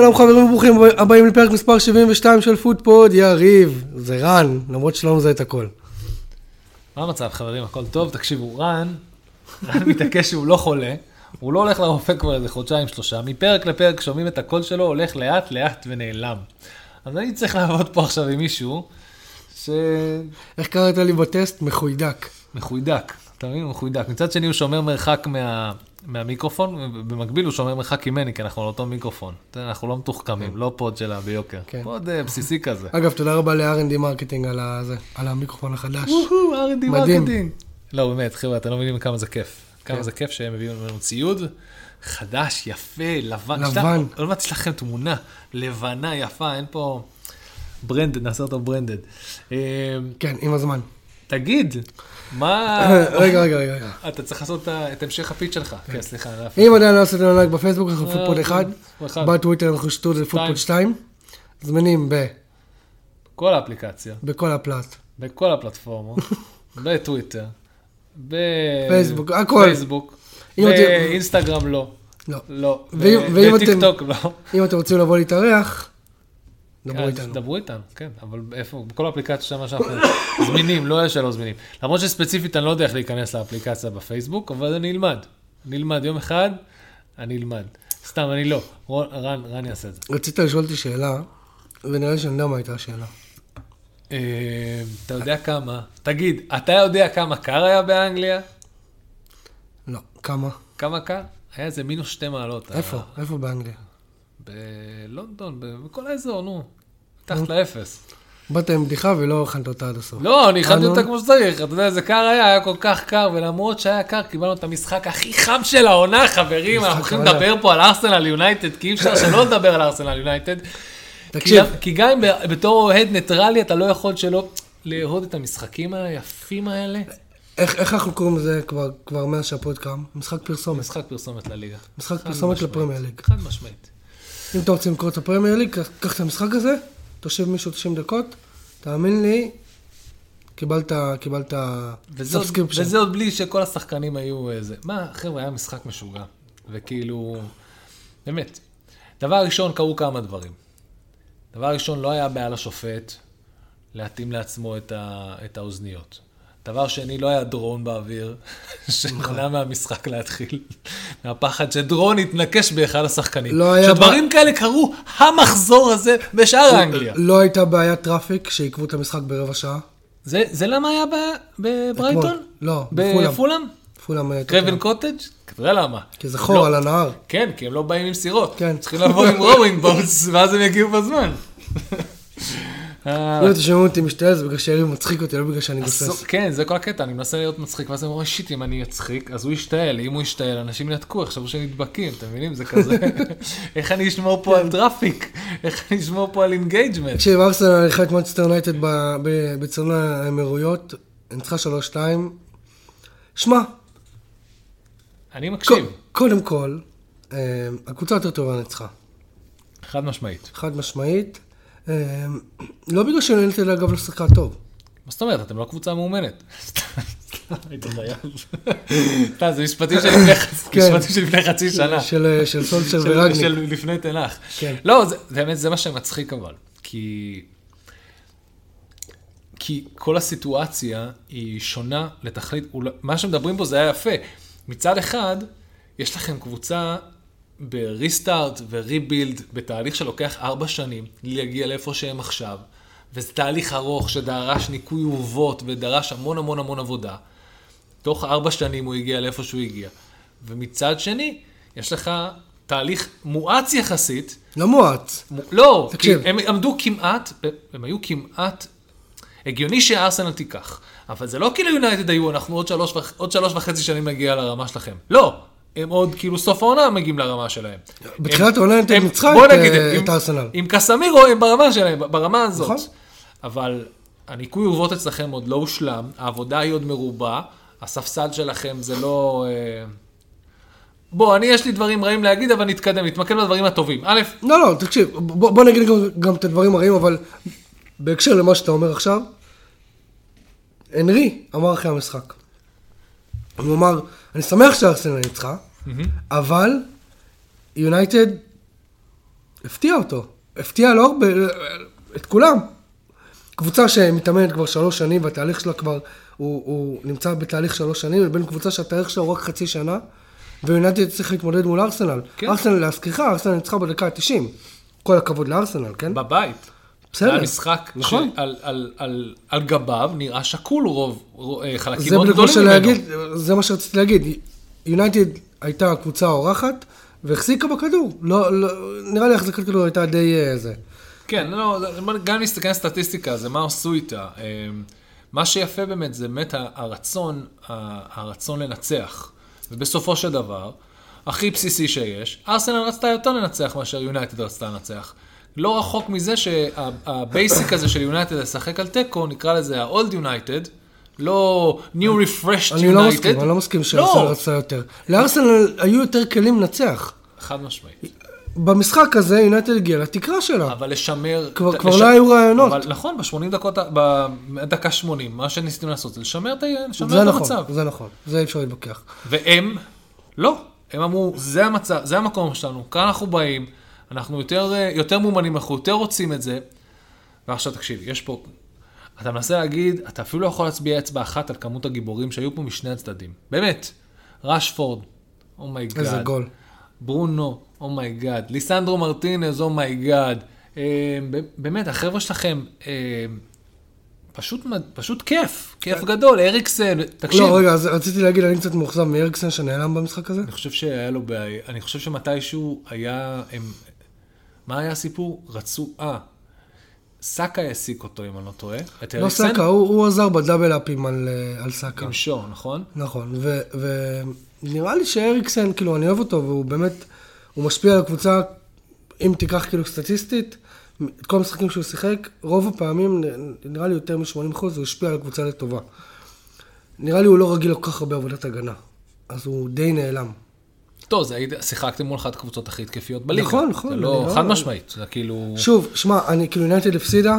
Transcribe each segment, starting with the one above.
שלום חברים וברוכים הבאים לפרק מספר 72 של פודפוד, יריב, זה רן, למרות שלא מזהה את הכל. מה המצב חברים? הכל טוב? תקשיבו, רן, רן מתעקש שהוא לא חולה, הוא לא הולך לרופא כבר איזה חודשיים שלושה, מפרק לפרק שומעים את הקול שלו, הולך לאט לאט ונעלם. אז אני צריך לעבוד פה עכשיו עם מישהו ש... איך קראת לי בטסט? מחוידק. מחוידק, אתה מבין? מחוידק. מצד שני הוא שומר מרחק מה... מהמיקרופון, ובמקביל הוא שומר מרחק ממני, כי אנחנו על אותו מיקרופון. אנחנו לא מתוחכמים, לא פוד שעולה ביוקר. כן. פוד אה, basic כזה. אגב, תודה רבה ל-R&D מרקטינג על המיקרופון החדש. וואו, R&D. מרקטינג. לא, באמת, חבר'ה, אתם לא מבינים כמה זה כיף. כן. כמה זה כיף שהם מביאים לנו ציוד חדש, יפה, לבן. לבן. עוד מעט יש לכם תמונה לבנה, יפה, אין פה... branded, נעשה אותו branded. אה, כן, עם הזמן. תגיד, מה... רגע, רגע, רגע. אתה צריך לעשות את המשך הפיץ' שלך. כן, סליחה. לא אפריע. אם עדיין לא עשיתם לייק בפייסבוק, אנחנו אה, 1, אחד. בטוויטר אנחנו שטודל פודפוד 2, זמינים ב- כל האפליקציה, בכל הפלט. בכל הפלטפורמות, בטוויטר, פייסבוק, הכל. בפייסבוק, אם אתם- באינסטגרם לא. לא. לא. ואם- ב- ואם אתם- בטיקטוק לא. אם אתם רוצים לבוא להתארח, דברו איתנו. דברו איתנו, כן, אבל איפה, בכל האפליקציות שם שאנחנו זמינים, לא יש שלא זמינים. למרות שספציפית אני לא יודע איך להיכנס לאפליקציה בפייסבוק, אבל אני אלמד. אני אלמד יום אחד, אני אלמד. סתם, אני לא. רן, רן יעשה את זה. רצית לשאול אותי שאלה, ונראה לי שאני יודע מה הייתה השאלה. אה, אתה יודע כמה, תגיד, אתה יודע כמה קר היה באנגליה? לא, כמה? כמה קר? היה איזה מינוס שתי מעלות. איפה? אה, איפה באנגליה? בלונדון, בכל האזור, נו. מתחת לאפס. באת עם בדיחה ולא הכנת אותה עד הסוף. לא, אני הכנתי אה, אותה נו. כמו שצריך. אתה יודע איזה קר היה, היה כל כך קר, ולמרות שהיה קר, קיבלנו את המשחק הכי חם של העונה, חברים. אנחנו הולכים. לדבר פה על ארסנל יונייטד, כי אי אפשר שלא לדבר על ארסנל יונייטד. תקשיב. כי- גם אם בתור אוהד ניטרלי, אתה לא יכול שלא לאהוד את המשחקים היפים האלה. איך, איך אנחנו קוראים לזה כבר, כבר מאז שהפוד קם? משחק פרסומת. משחק פרסומת לליגה. משחק פרסומת. לפרמייר ליג. חד משמעית. אם אתה רוצה למכור את הפרמייר ליג, קח- את המשחק הזה, תושיב מישהו 90 דקות, תאמין לי, קיבלת, קיבלת subscription. וזה עוד בלי שכל השחקנים היו איזה... מה, חבר'ה, היה משחק משוגע. וכאילו, באמת. דבר ראשון, קרו כמה דברים. דבר ראשון, לא היה בעיה לשופט להתאים לעצמו את, ה, את האוזניות. דבר שני, לא היה דרון באוויר, שמנע מהמשחק להתחיל, מהפחד שדרון יתנקש באחד השחקנים. לא היה שדברים כאלה קרו המחזור הזה בשאר אנגליה. לא הייתה בעיית traffic שעיכבו את המשחק ברבע שעה. זה, זה למה היה ב- בברייטון? לא, בפולאם. בפולאם? פולאם Craven. Cottage? אתה יודע למה. כי זה חור לא- על הנהר. כן, כי הם לא באים עם סירות. כן. צריכים לבוא עם rowing boats, ואז הם יגיעו בזמן. אה, אם אתם שומעים אותי משתעל זה בגלל שיריב מצחיק אותי, לא בגלל שאני גוסס. כן, זה כל הקטע, אני מנסה להיות מצחיק, ואז הם אומרים, shit, אם אני אצחיק, אז הוא ישתעל, אם הוא ישתעל, אנשים ינתקו, יחשבו שנדבקים, אתם מבינים? זה כזה, איך אני אשמור פה על traffic? איך אני אשמור פה על engagement? תקשיב, ארסנל אירחה את מנצ'סטר יונייטד ב- ב- באצטדיון האמירויות, ניצחה 3-2. שמע, אני מקשיב, קודם כל, אה, הקבוצה יותר טובה ניצחה. חד משמעית. חד משמעית. אה, לא בגלל שיונייטד אגב לא שיחקה טוב. מה זאת אומרת, אתם לא קבוצה מאומנת. חייב. סתם, זה משפטים של לפני חצי- כן. שנה. של של- ורגניק. של לפני תנח. כן. לא, זה- באמת זה מה שמצחיק אבל. כי... כי כל הסיטואציה היא שונה לתכלית, מה שמדברים פה זה היה יפה. מצד אחד, יש לכם קבוצה בריסטארט וריבילד, בתהליך שלוקח ארבע שנים להגיע לאיפה שהם עכשיו, וזה תהליך ארוך שדרש ניקוי אורוות ודרש המון המון המון עבודה. תוך ארבע שנים הוא הגיע לאיפה שהוא הגיע. ומצד שני, יש לך תהליך מואץ יחסית, לא מואץ. מו- לא, תקשיב. הם עמדו כמעט, הם היו כמעט, הגיוני שארסנל תיקח, אבל זה לא כאילו יונייטד היו, אנחנו עוד שלוש, עוד שלוש וחצי שנים נגיע לרמה שלכם. לא, הם עוד כאילו סוף העונה מגיעים לרמה שלהם. בתחילת העונה הם- ניצחה בוא את, נגיד, אה, את ארסנל. עם קסמירו הם ברמה שלהם, ברמה הזאת. נכון. אבל הניקוי אורוות אצלכם עוד לא הושלם, העבודה היא עוד מרובה, הספסל שלכם זה לא... אה, בוא, אני יש לי דברים רעים להגיד, אבל נתקדם, נתמקד בדברים הטובים. א', לא, לא, תקשיב, בוא, בוא נגיד גם, גם את הדברים הרעים, אבל בהקשר למה שאתה אומר עכשיו, הנרי אמר אחרי המשחק. הוא אמר, אני שמח שארסנל ניצחה, אבל יונייטד הפתיע אותו. הפתיע לא הרבה, את כולם. קבוצה שמתאמנת כבר שלוש שנים והתהליך שלה כבר, הוא, הוא נמצא בתהליך שלוש שנים, לבין קבוצה שהתהליך שלה הוא רק חצי שנה, ויונתד צריך להתמודד מול ארסנל. כן. ארסנל, להזכירך, ארסנל ניצחה בדקה ה-90. כל הכבוד לארסנל, כן? בבית. בסדר. היה משחק נכון. שעל על, על, על גביו נראה שקול רוב, רוב אה, חלקים מאוד גדולים ממנו. שלהגיד, זה מה שרציתי להגיד. יונייטד הייתה הקבוצה האורחת, והחזיקה בכדור. לא, לא, נראה לי החזקת כדור הייתה די אה, זה. כן, לא, גם אם נסתכל על סטטיסטיקה, זה מה עשו איתה. אה, מה שיפה באמת זה באמת הרצון, הרצון לנצח. ובסופו של דבר, הכי בסיסי שיש, ארסנל רצתה יותר לנצח מאשר יונייטד רצתה לנצח. לא רחוק מזה שה basic הזה של יונייטד לשחק על תיקו, נקרא לזה ה-old United, לא New Refreshed United. אני לא מסכים, אני לא מסכים שארסנל לא, רצה יותר. לארסנל היו יותר כלים לנצח. חד משמעית. במשחק הזה יונייטד הגיע לתקרה שלה. אבל לשמר... כבר- ת- כבר לש- לא היו רעיונות. אבל נכון, ב-80 דקות, בדקה 80, מה שניסיתם לעשות זה לשמר את ה- לשמר זה את נכון, המצב. זה נכון, זה אי אפשר להתווכח. והם, לא. הם אמרו, זה המצב, זה המקום שלנו, כאן אנחנו באים, אנחנו יותר, אה, יותר מאומנים, אנחנו יותר רוצים את זה. ועכשיו תקשיב, יש פה... אתה מנסה להגיד, אתה אפילו לא יכול להצביע אצבע אחת על כמות הגיבורים שהיו פה משני הצדדים. באמת. רשפורד, oh my god. איזה גול. ברונו, oh my god. ליסנדרו מרטינז, oh my god. באמת, החבר'ה שלכם, אה, פשוט, פשוט כיף, כיף גדול, אריקסן, תקשיב. לא, רגע, אז רציתי להגיד, אני קצת מאוכזב מאריקסן שנעלם במשחק הזה. אני חושב שהיה לו בעיה, אני חושב שמתישהו היה, הם, מה היה הסיפור? רצו, אה, סאקה העסיק אותו, אם אני לא טועה. את לא אריקסן? סאקה, הוא הוא עזר בדאבל אפים על אה, על סאקה. עם שור, נכון? נכון, ונראה לי שאריקסן, כאילו, אני אוהב אותו, והוא באמת, הוא משפיע על הקבוצה, אם תיקח כאילו סטטיסטית, את כל המשחקים שהוא שיחק, רוב הפעמים, נראה לי יותר מ-80 אחוז, הוא השפיע על הקבוצה לטובה. נראה לי הוא לא רגיל לכל כך הרבה עבודת הגנה, אז הוא די נעלם. טוב, זה היית, שיחקתם מול אחת הקבוצות הכי התקפיות בליגה. נכון, נכון, זה לא, לא- חד משמעית, זה כאילו... שוב, שמע, אני כאילו יונייטד הפסידה,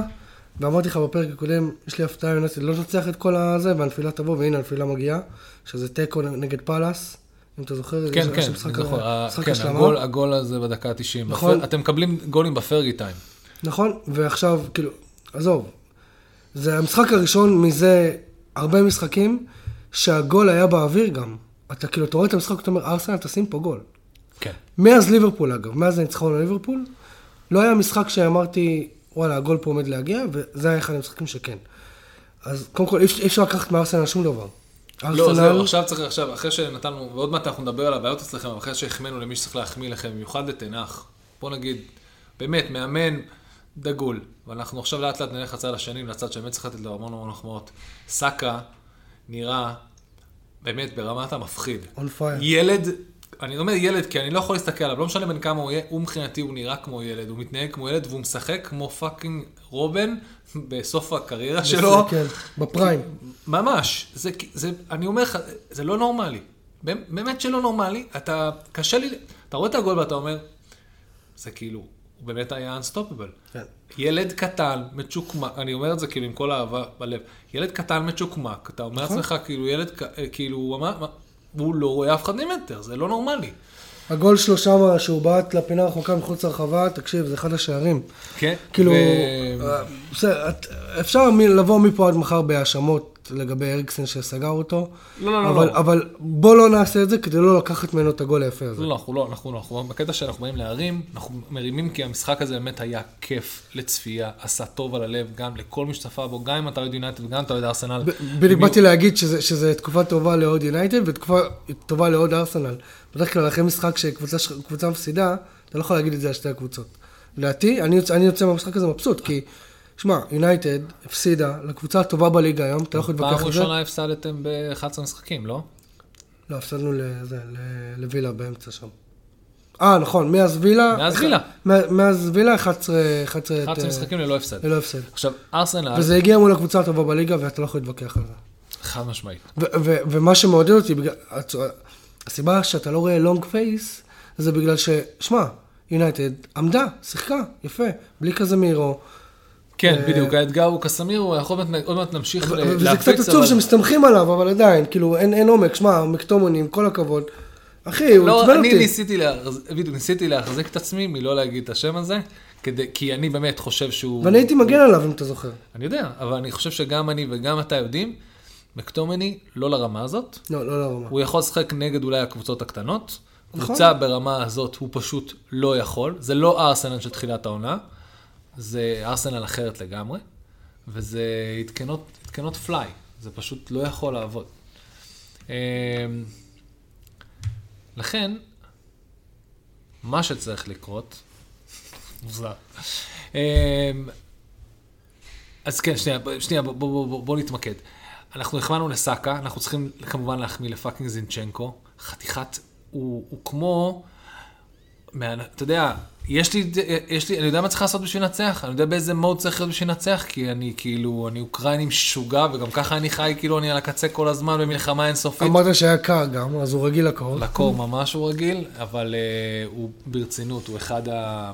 ואמרתי לך בפרק הקודם, יש לי הפתעה יונייטד, לא נצליח את כל הזה, והנפילה תבוא, והנה הנפילה מגיעה, שזה תיקו נגד פאלאס, אם אתה זוכר, כן, כן, משחק- אני זוכר. כן. הגול, הגול הזה בדקה ה-90. נכון. אתם מקבלים גולים בפרגי טיים. נכון, ועכשיו, כאילו, עזוב, זה המשחק הראשון מזה הרבה משחקים, שהגול היה באוויר גם. אתה כאילו, אתה רואה את המשחק, אתה אומר, ארסנל, תשים פה גול. כן. מאז ליברפול אגב, מאז הניצחון על ליברפול, לא היה משחק שאמרתי, וואלה, הגול פה עומד להגיע, וזה היה אחד המשחקים שכן. אז קודם כל, אי אפשר- לקחת מארסנל שום דבר. לא, זהו, עכשיו צריך, עכשיו, אחרי שנתנו, ועוד מעט אנחנו נדבר על הבעיות אצלכם, אחרי שהחמאנו למי שצריך להחמיא לכם, במיוחד לתנח. בוא נגיד, באמת, מאמן דגול. ואנחנו עכשיו לאט לאט נלך לצד השני, לצד שבאמת צריך לתת לו המון המון מחמאות. סאקה נראה באמת ברמת המפחיד. On fire. ילד, אני אומר ילד כי אני לא יכול להסתכל עליו, לא משנה בן כמה הוא יהיה, הוא מבחינתי הוא נראה כמו ילד, הוא מתנהג כמו ילד והוא משחק כמו fucking רובן בסוף הקריירה שלו. כן, ב prime. ממש, זה, זה, אני אומר לך, זה לא נורמלי. באמת שלא נורמלי, אתה, קשה לי, אתה רואה את הגול ואתה אומר, זה כאילו, הוא באמת היה unstoppable. כן. ילד קטן, מצ'וקמק, אני אומר את זה כאילו עם כל האהבה בלב, ילד קטן מצ'וקמק, אתה אומר נכון. לעצמך כאילו ילד, ק- כאילו, הוא אמר, הוא לא רואה אף אחד ממטר, זה לא נורמלי. הגול שלו שמה, שהוא בעט לפינה רחוקה מחוץ לרחבה, תקשיב, זה אחד השערים. כן. כאילו, ו- אה, אפשר לבוא מפה עד מחר בהאשמות לגבי אריקסן שסגר אותו, לא, לא, לא, אבל, לא. אבל בוא לא נעשה את זה כדי לא לקחת ממנו את הגול היפה הזה. לא, אנחנו לא, אנחנו לא, אנחנו בקטע שאנחנו באים להרים, אנחנו מרימים כי המשחק הזה באמת היה כיף לצפייה, עשה טוב על הלב גם לכל מי שצפה בו, גם אם אתה אוהד יונייטד וגם אם אתה אוהד ארסנל. בדיוק באתי להגיד שזה, שזה תקופה טובה לאוהד יונייטד ותקופה טובה לאוהד ארסנל. בדרך כלל אחרי משחק שקבוצה מפסידה, אתה לא יכול להגיד את זה על שתי הקבוצות. לדעתי, אני, אני יוצא מהמשחק הזה מבסוט, כי, שמע, יונייטד הפסידה לקבוצה הטובה בליגה היום, אתה לא יכול פעם להתווכח על זה. ראשונה הפסדתם ב-11 משחקים, לא? לא, הפסדנו לזה, לווילה באמצע שם. אה, נכון, מאז וילה... מאז וילה. מאז וילה 11... 11 11 משחקים ללא הפסד. ללא הפסד. עכשיו, ארסנל, וזה הגיע מול הקבוצה הטובה בליגה, ואתה לא יכול להתווכח על זה. חד משמעית. ומה שמעודד אותי, הסיבה שאתה לא רואה long face, זה בגלל ש... שמע, יונייטד עמדה, שיחקה, יפה, בלי כזה מירו. כן, בדיוק, האתגר הוא אנחנו עוד מעט- עוד מעט נמשיך ל- וזה קצת עצוב שמסתמכים עליו, אבל עדיין, כאילו, אין, עומק. שמע, מקטומוני, עם כל הכבוד, אחי, הוא לא, עצבן אני אותי. להחז- בדיוק, ניסיתי להחזיק את עצמי מלא להגיד את השם הזה, כי אני באמת חושב שהוא... ואני הייתי מגן עליו, אם אתה זוכר. אני יודע, אבל אני חושב שגם אני וגם אתה יודעים, מקטומני לא לרמה הזאת. לא, לא לרמה. הוא יכול לשחק נגד אולי הקבוצות הקטנות. נכון. קבוצה ברמה הזאת הוא פשוט לא יכול. זה לא ארסנל של תחילת העונה, זה ארסנל אחרת לגמרי, וזה עדכנות פליי, זה פשוט לא יכול לעבוד. אמ, לכן, מה שצריך לקרות, מוזר. אמ, אז כן, שנייה, שנייה, בוא, בוא, בוא, בוא נתמקד. אנחנו החמאנו לסאקה, אנחנו צריכים כמובן להחמיא לפאקינג זינצ'נקו. חתיכת, הוא, הוא כמו, מה, אתה יודע, יש לי, יש לי, אני יודע מה צריך לעשות בשביל לנצח, אני יודע באיזה מוד צריך להיות בשביל לנצח, כי אני כאילו, אני אוקראיני משוגע, וגם ככה אני חי, כאילו אני על הקצה כל הזמן במלחמה אינסופית. אמרת שהיה קר גם, אז הוא רגיל לקור. לקור ממש הוא רגיל, אבל uh, הוא ברצינות, הוא אחד ה...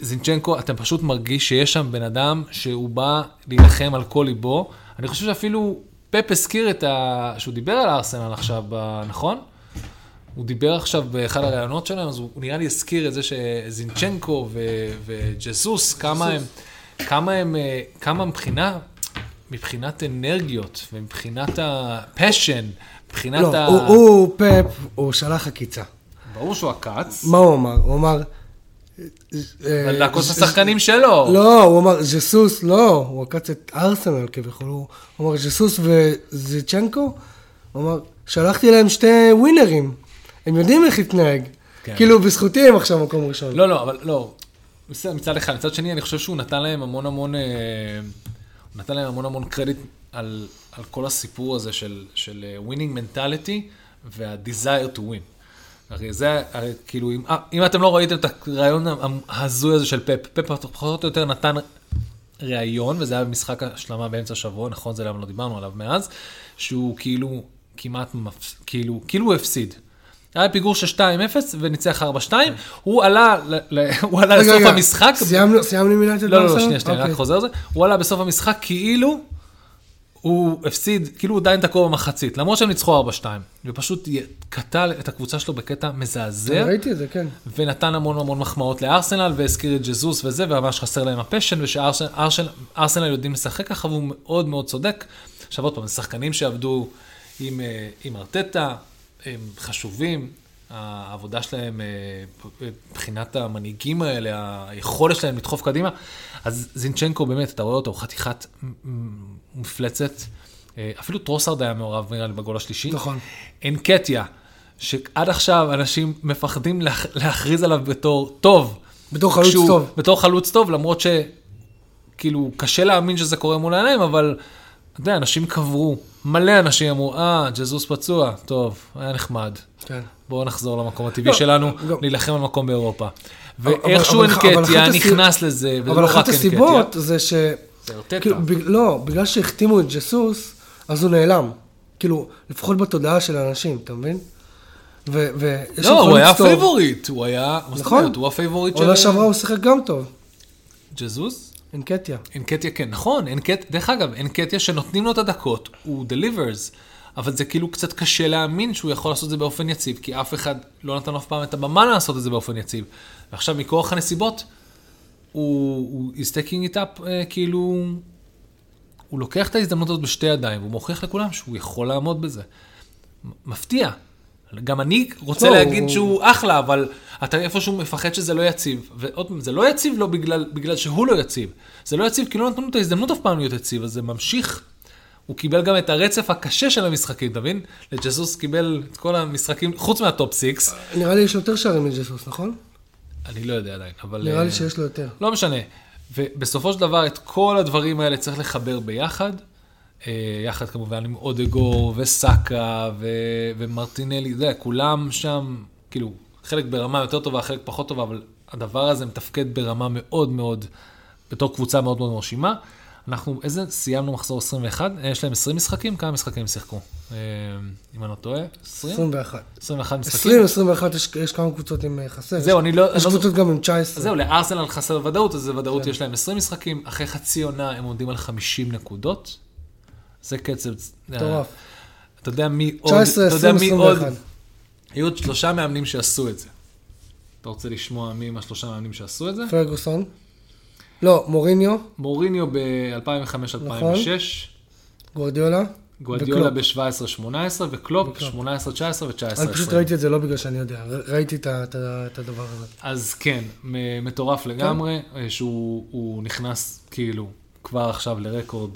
זינצ'נקו, אתה פשוט מרגיש שיש שם בן אדם שהוא בא להילחם על כל ליבו. אני חושב שאפילו פפ הזכיר את ה... שהוא דיבר על הארסנל עכשיו, נכון? הוא דיבר עכשיו באחד הראיונות שלהם, אז הוא נראה לי הזכיר את זה שזינצ'נקו ו- וג'זוס, כמה הם, כמה הם, אה, כמה מבחינה, מבחינת אנרגיות ומבחינת ה passion, מבחינת לא, ה... הוא- הוא פפ, הוא שלח עקיצה. ברור שהוא עקץ, מה הוא אמר? הוא אמר... אה, לעקוץ את השחקנים שלו. לא, הוא אמר, ז'סוס, לא, הוא עקץ את ארסנל כביכול, הוא הוא אמר, ז'סוס וזיצ'נקו, הוא אמר, שלחתי להם שתי ווינרים, הם יודעים איך להתנהג. כן. כאילו, בזכותי הם עכשיו מקום ראשון. לא, לא, אבל לא. מצד אחד. מצד שני, אני חושב שהוא נתן להם המון המון, אה, הוא נתן להם המון המון קרדיט על, על כל הסיפור הזה של, של אה, winning mentality וה-desire to win. הרי זה, הרי כאילו, אם, אה, אם אתם לא ראיתם את הרעיון ההזוי הזה של פפ, פפ פחות או יותר נתן ראיון, וזה היה במשחק השלמה באמצע השבוע, נכון? זה למה לא דיברנו עליו מאז, שהוא כאילו כמעט, מפס, כאילו, כאילו הוא הפסיד. היה פיגור של 2-0 וניצח 4-2, הוא עלה, לסוף המשחק, סיימנו עם יונייטד לא, לא, לא, בארסנל? שנייה, שנייה, רק אוקיי. חוזר על זה. הוא עלה בסוף המשחק כאילו הוא הפסיד, כאילו הוא עדיין תקוע במחצית, למרות שהם ניצחו 4-2, ופשוט קטע את הקבוצה שלו בקטע מזעזע, ראיתי את זה, כן. ונתן המון המון מחמאות לארסנל, והזכיר את ג'זוס וזה, וממש חסר להם ה passion, ושארסנל יודעים לשחק ככה, והוא מאוד מאוד צודק. עכשיו עוד פעם, זה שחקנים שעבדו עם, אה, עם ארטטה, הם חשובים, העבודה שלהם אה, מבחינת המנהיגים האלה, היכולת שלהם לדחוף קדימה. אז זינצ'נקו באמת, אתה רואה אותו, חתיכת מפלצת. אה, אפילו טרוסארד היה מעורב נראה לי בגול השלישי. נכון. אנקטיה, שעד עכשיו אנשים מפחדים להכ- להכריז עליו בתור טוב. בתור חלוץ כשהוא- טוב. בתור חלוץ טוב, למרות שכאילו קשה להאמין שזה קורה מול העיניים, אבל אתה יודע, אנשים קברו. מלא אנשים אמרו, אה, ג'זוס פצוע, טוב, היה נחמד. כן. בואו נחזור למקום הטבעי לא, שלנו, גם- להילחם על מקום באירופה. אבל- ואיכשהו אבל- אבל אנקטיה אחת נכנס לזה, וזה אבל לא אחת רק הסיבות אנקטיה. זה ש... זה ארטטה. כאילו, בג... לא, בגלל שהחתימו את ג'סוס, אז הוא נעלם. כאילו, לפחות בתודעה של האנשים, אתה מבין? ו... ויש לא, הוא היה חלוץ טוב. favorite, הוא היה, נכון. הוא ה favorite של עונה שעברה הוא שיחק גם טוב, ג'זוס. אנקטיה. אנקטיה כן, נכון, אנקט, דרך אגב, אנקטיה שנותנים לו את הדקות, הוא delivers, אבל זה כאילו קצת קשה להאמין שהוא יכול לעשות את זה באופן יציב, כי אף אחד לא נתן לו אף פעם את הבמה לעשות את זה באופן יציב. ועכשיו מכורח הנסיבות, הוא, הוא is taking it up, uh, כאילו, הוא לוקח את ההזדמנות הזאת בשתי ידיים, והוא מוכיח לכולם שהוא יכול לעמוד בזה. מפתיע. גם אני רוצה לא, להגיד הוא- שהוא אחלה, אבל אתה איפשהו מפחד שזה לא יציב. ועוד פעם, זה לא יציב לא בגלל, בגלל שהוא לא יציב. זה לא יציב כי לא נתנו את ההזדמנות אף פעם להיות יציב, אז זה ממשיך. הוא קיבל גם את הרצף הקשה של המשחקים, אתה מבין? לג'זוס קיבל את כל המשחקים, חוץ מה top six. נראה לי יש יותר שערים מג'זוס, נכון? אני לא יודע עדיין, אבל... נראה אה, לי שיש לו יותר. לא משנה. ובסופו של דבר, את כל הדברים האלה צריך לחבר ביחד. אה, יחד כמובן עם אודגור וסאקה ו- ומרטינלי, אתה יודע, כולם שם, כאילו, חלק ברמה יותר טובה, חלק פחות טובה, אבל הדבר הזה מתפקד ברמה מאוד מאוד, בתור קבוצה מאוד מאוד מרשימה. אנחנו, איזה, סיימנו מחזור 21, אה, יש להם 20 משחקים? כמה משחקים הם שיחקו? אה, אם אני לא טועה? 20? 21. 21 משחקים? 20, 21, יש, יש כמה קבוצות עם אה, חסר. זהו, אני לא... יש לא קבוצות גם עם 19. אז זהו, לארסנל חסר ודאות, אז זה ודאות כן. יש להם 20 משחקים, אחרי חצי עונה הם עומדים על 50 נקודות. זה קצב... מטורף. אתה יודע מי עוד... 19, אתה יודע 20, מי עוד... 21. היו עוד שלושה מאמנים שעשו את זה. אתה רוצה לשמוע מי הם השלושה מאמנים שעשו את זה? פרגוסון. לא, מוריניו, מוריניו ב-2005-2006, גוורדיולה. גואדיולה וקלופ. ב-17-18 וקלופ וקלופ. 18-19 אני פשוט ו-19-20. ראיתי את זה לא בגלל שאני יודע, ראיתי את הדבר הזה. אז כן, מטורף לגמרי, אה, שהוא הוא נכנס כאילו כבר עכשיו לרקורד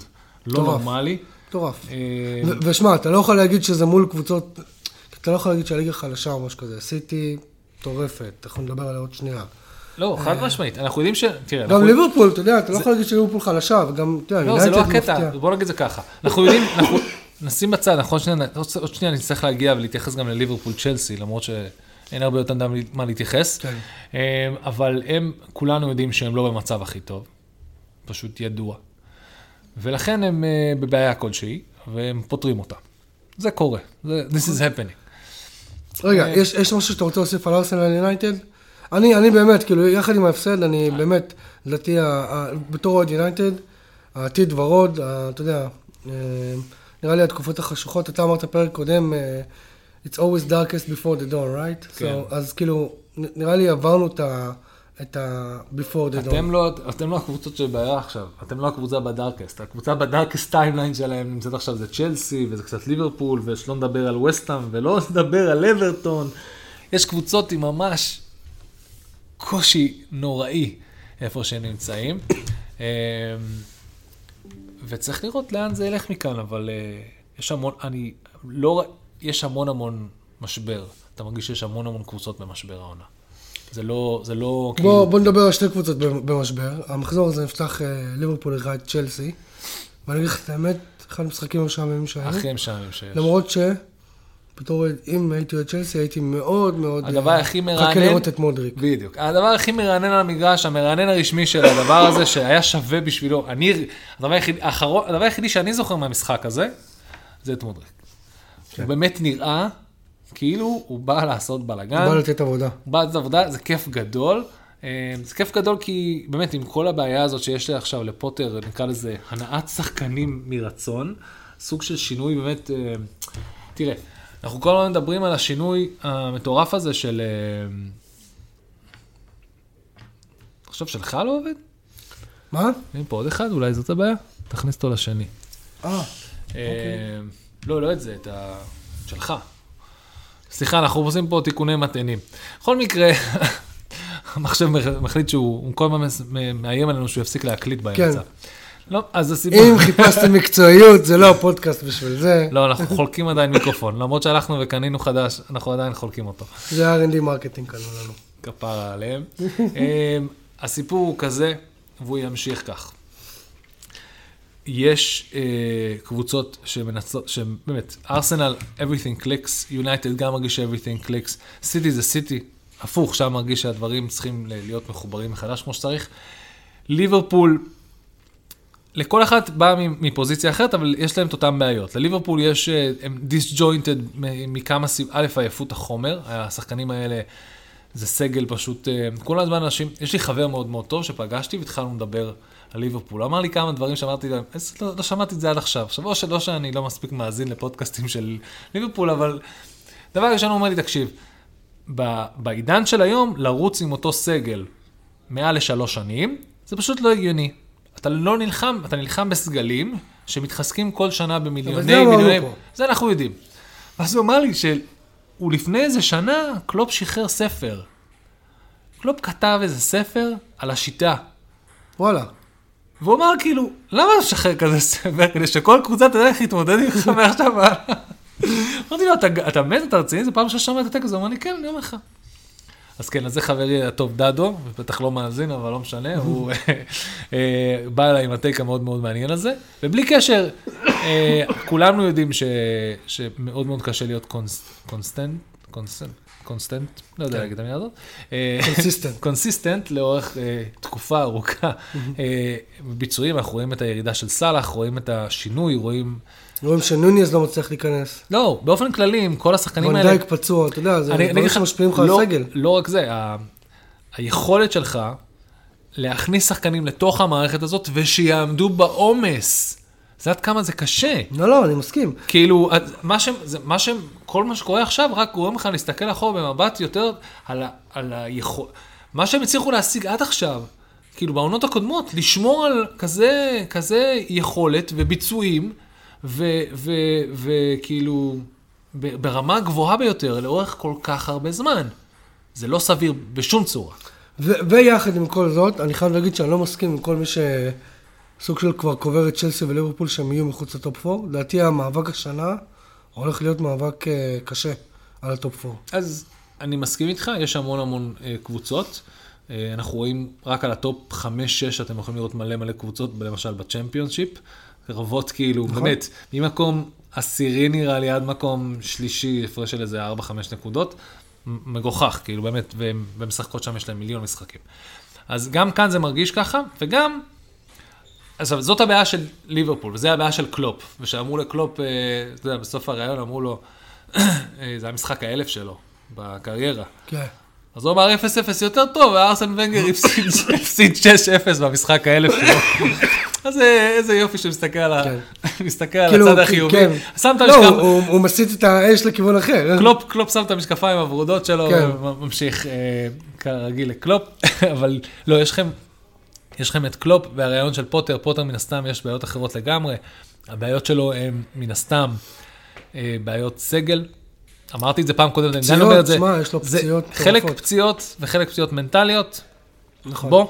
לא. נורמלי. מטורף. אה, ושמע, אתה לא יכול להגיד שזה מול קבוצות, אתה לא יכול להגיד שהליגה חלשה או משהו כזה. סיטי מטורפת, אנחנו נדבר עליה עוד שנייה. לא, חד משמעית, אנחנו יודעים ש... תראה, גם ליברפול, אתה יודע, אתה לא יכול להגיד שליברפול חלשה, וגם, אתה יודע, לא, זה לא הקטע, מפתיע. בוא נגיד זה ככה. אנחנו יודעים, אנחנו נשים בצד, אנחנו עוד שנייה, עוד- שנייה נצטרך להגיע ולהתייחס גם לליברפול צ'לסי, למרות שאין הרבה יותר מה להתייחס. כן. אה, אבל הם, כולנו יודעים שהם לא במצב הכי טוב, פשוט ידוע. ולכן הם אה, בבעיה כלשהי, והם פותרים אותה. זה קורה, This is happening. רגע, אה, יש יש משהו שאתה רוצה להוסיף על ארסנל יונייטד? אני, אני באמת, כאילו, יחד עם ההפסד, אני באמת, לדעתי, בתור אוהד יונייטד, העתיד ורוד, אתה יודע, אה, נראה לי התקופות החשוכות, אתה אמרת פרק קודם, אה, It's always darkest before the dawn, right? כן. So, אז כאילו, נראה לי עברנו את ה... את ה-before the dawn. אתם לא, אתם לא הקבוצות שבבעיה עכשיו, אתם לא הקבוצה ב darkest, הקבוצה ב darkest timeline שלהם נמצאת עכשיו זה צ'לסי, וזה קצת ליברפול, ושלא נדבר על וסטהאם, ולא נדבר על אברטון. יש קבוצות עם ממש קושי נוראי איפה שהם נמצאים. אמ, וצריך לראות לאן זה ילך מכאן, אבל אה, יש המון, אני לא, יש המון המון משבר. אתה מרגיש שיש המון המון קבוצות במשבר העונה. זה לא, זה לא כאילו... בוא, בוא נדבר על שתי קבוצות במשבר. המחזור הזה נפתח אה, ליברפול אחד צ'לסי, ואני אגיד לך את האמת, אחד המשחקים המשעממים שהיו. הכי משעממים שיש. למרות ש... בתור, אם הייתי אוהד צ'לסי, הייתי מאוד מאוד... הדבר אה, הכי מחכה מרענן- לראות את מודריק. בדיוק. הדבר הכי מרענן על המגרש, המרענן הרשמי של הדבר הזה, שהיה שווה בשבילו, אני, הדבר היחיד, האחרון, הדבר היחידי שאני זוכר מהמשחק הזה, זה את מודריק. כן. הוא באמת נראה כאילו הוא בא לעשות בלאגן. בא לתת עבודה. הוא בא לעשות עבודה, זה כיף גדול. אה, זה כיף גדול כי באמת עם כל הבעיה הזאת שיש לי עכשיו לפוטר, נקרא לזה הנעת שחקנים מרצון, סוג של שינוי באמת, אה, תראה, אנחנו כל הזמן מדברים על השינוי המטורף הזה של... אה, חושב שלך לא עובד? מה? הנה פה עוד אחד, אולי זאת הבעיה? תכניס אותו לשני. אה, אה, לא, לא את זה, את ה... שלך. סליחה, אנחנו עושים פה תיקוני מטענים. בכל מקרה, המחשב מחליט שהוא הוא כל הזמן מאיים עלינו שהוא יפסיק להקליט באמצע. כן. לא, אז הסיפור... אם חיפשתם מקצועיות, זה לא הפודקאסט בשביל זה. לא, אנחנו חולקים עדיין מיקרופון. למרות שהלכנו וקנינו חדש, אנחנו עדיין חולקים אותו. זה R&D marketing קנו לנו. כפרה עליהם. אמ, הסיפור הוא כזה, והוא ימשיך כך. יש אה, קבוצות שמנצלות, שבאמת, ארסנל, everything clicks, יונייטד גם מרגיש ש-everything clicks, סיטי זה סיטי, הפוך, שם מרגיש שהדברים צריכים להיות מחוברים מחדש כמו שצריך. ליברפול, לכל אחת באה מפוזיציה אחרת, אבל יש להם את אותן בעיות. לליברפול יש, אה, הם מ- מכמה סיבות, א', עייפות החומר, השחקנים האלה, זה סגל פשוט, אה, כל הזמן אנשים, יש לי חבר מאוד מאוד טוב שפגשתי והתחלנו לדבר על ליברפול. אמר לי כמה דברים שאמרתי להם, "איזה- לא, לא שמעתי את זה עד עכשיו. עכשיו, או שלא שאני לא מספיק מאזין לפודקאסטים של ליברפול, אבל דבר ראשון הוא אומר לי, תקשיב, ב- בעידן של היום, לרוץ עם אותו סגל מעל לשלוש שנים, זה פשוט לא הגיוני. אתה לא נלחם, אתה נלחם בסגלים שמתחזקים כל שנה במיליוני אמרנו מיליוני... זה אנחנו יודעים. ואז הוא אמר לי שהוא לפני איזה שנה, קלופ שחרר ספר. קלופ כתב איזה ספר על השיטה. וואלה. והוא אמר כאילו, למה לשחרר כזה ספר? כדי שכל קבוצה איך להתמודד איתך מעכשיו והלאה. אמרתי לו, "אתה- מת, אתה רציני? זו פעם ראשונה ששמעת את הטקסט, הוא אמר לי, כן, אני אומר לך. אז כן, אז זה חברי הטוב דדו, בטח לא מאזין, אבל לא משנה, הוא אה, בא אליי עם ה take המאוד מאוד מעניין הזה, ובלי קשר, אה, כולנו יודעים שמאוד מאוד קשה להיות cons- constant, constant, constant, לא יודע כן. להגיד את המילה הזאת. אה, consistent. consistent לאורך אה, תקופה ארוכה. אה, בביצועים אנחנו רואים את הירידה של סאלח, רואים את השינוי, רואים... רואים שנוניז לא מצליח להיכנס. לא, באופן כללי, עם כל השחקנים האלה... וונדייק פצוע, אתה יודע, זה דברים שמשפיעים לך על לא- הסגל. לא רק זה, היכולת שלך להכניס שחקנים לתוך המערכת הזאת ושיעמדו בעומס. זה עד כמה זה קשה. לא, לא, אני מסכים. כאילו, מה ש... זה, מה ש... כל מה שקורה עכשיו רק גורם לך להסתכל אחורה במבט יותר על, ה... על היכול... מה שהם הצליחו להשיג עד עכשיו, כאילו בעונות הקודמות, לשמור על כזה, כזה יכולת וביצועים, וכאילו, ברמה גבוהה ביותר לאורך כל כך הרבה זמן. זה לא סביר בשום צורה. ו- ויחד עם כל זאת, אני חייב להגיד שאני לא מסכים עם כל מי שסוג של כבר קובר את צ'לסי וליברפול שהם יהיו מחוץ ל top 4. לדעתי המאבק השנה הולך להיות מאבק אה, קשה על ה top 4. אז אני מסכים איתך, יש המון המון אה, קבוצות. אה, אנחנו רואים רק על ה top 5-6, אתם יכולים לראות מלא מלא קבוצות, למשל בצ'מפיונשיפ. רבות כאילו, נכון. באמת, ממקום עשירי נראה לי עד מקום שלישי, הפרש של איזה 4-5 נקודות. מגוחך, כאילו באמת, והם והם משחקות שם, יש להם מיליון משחקים. אז גם כאן זה מרגיש ככה, וגם, עכשיו, זאת הבעיה של ליברפול, וזה הבעיה של קלופ. ושאמרו לקלופ, אה, אתה יודע, בסוף הראיון אמרו לו, אה, זה היה משחק האלף שלו בקריירה. כן. אז הוא אמר 0-0 יותר טוב, וארסן ונגר הפסיד- הפסיד 6-0 במשחק האלף שלו. אז אה, איזה יופי שהוא מסתכל על כן. כאילו, הצד כן, החיובי. שם את לא, המשקפיים, הוא- הוא מסיט את האש לכיוון אחר. קלופ, שם את המשקפיים הוורודות שלו, כן. וממשיך כרגיל לקלופ, אבל לא, יש לכם, יש לכם את קלופ והרעיון של פוטר, פוטר מן הסתם יש בעיות אחרות לגמרי, הבעיות שלו הן מן הסתם אה, בעיות סגל. אמרתי את זה פעם קודמת, אני עדיין אומר את זה. שמע, יש לו פציעות חלק מטורפות. פציעות וחלק פציעות מנטליות. נכון. בוא,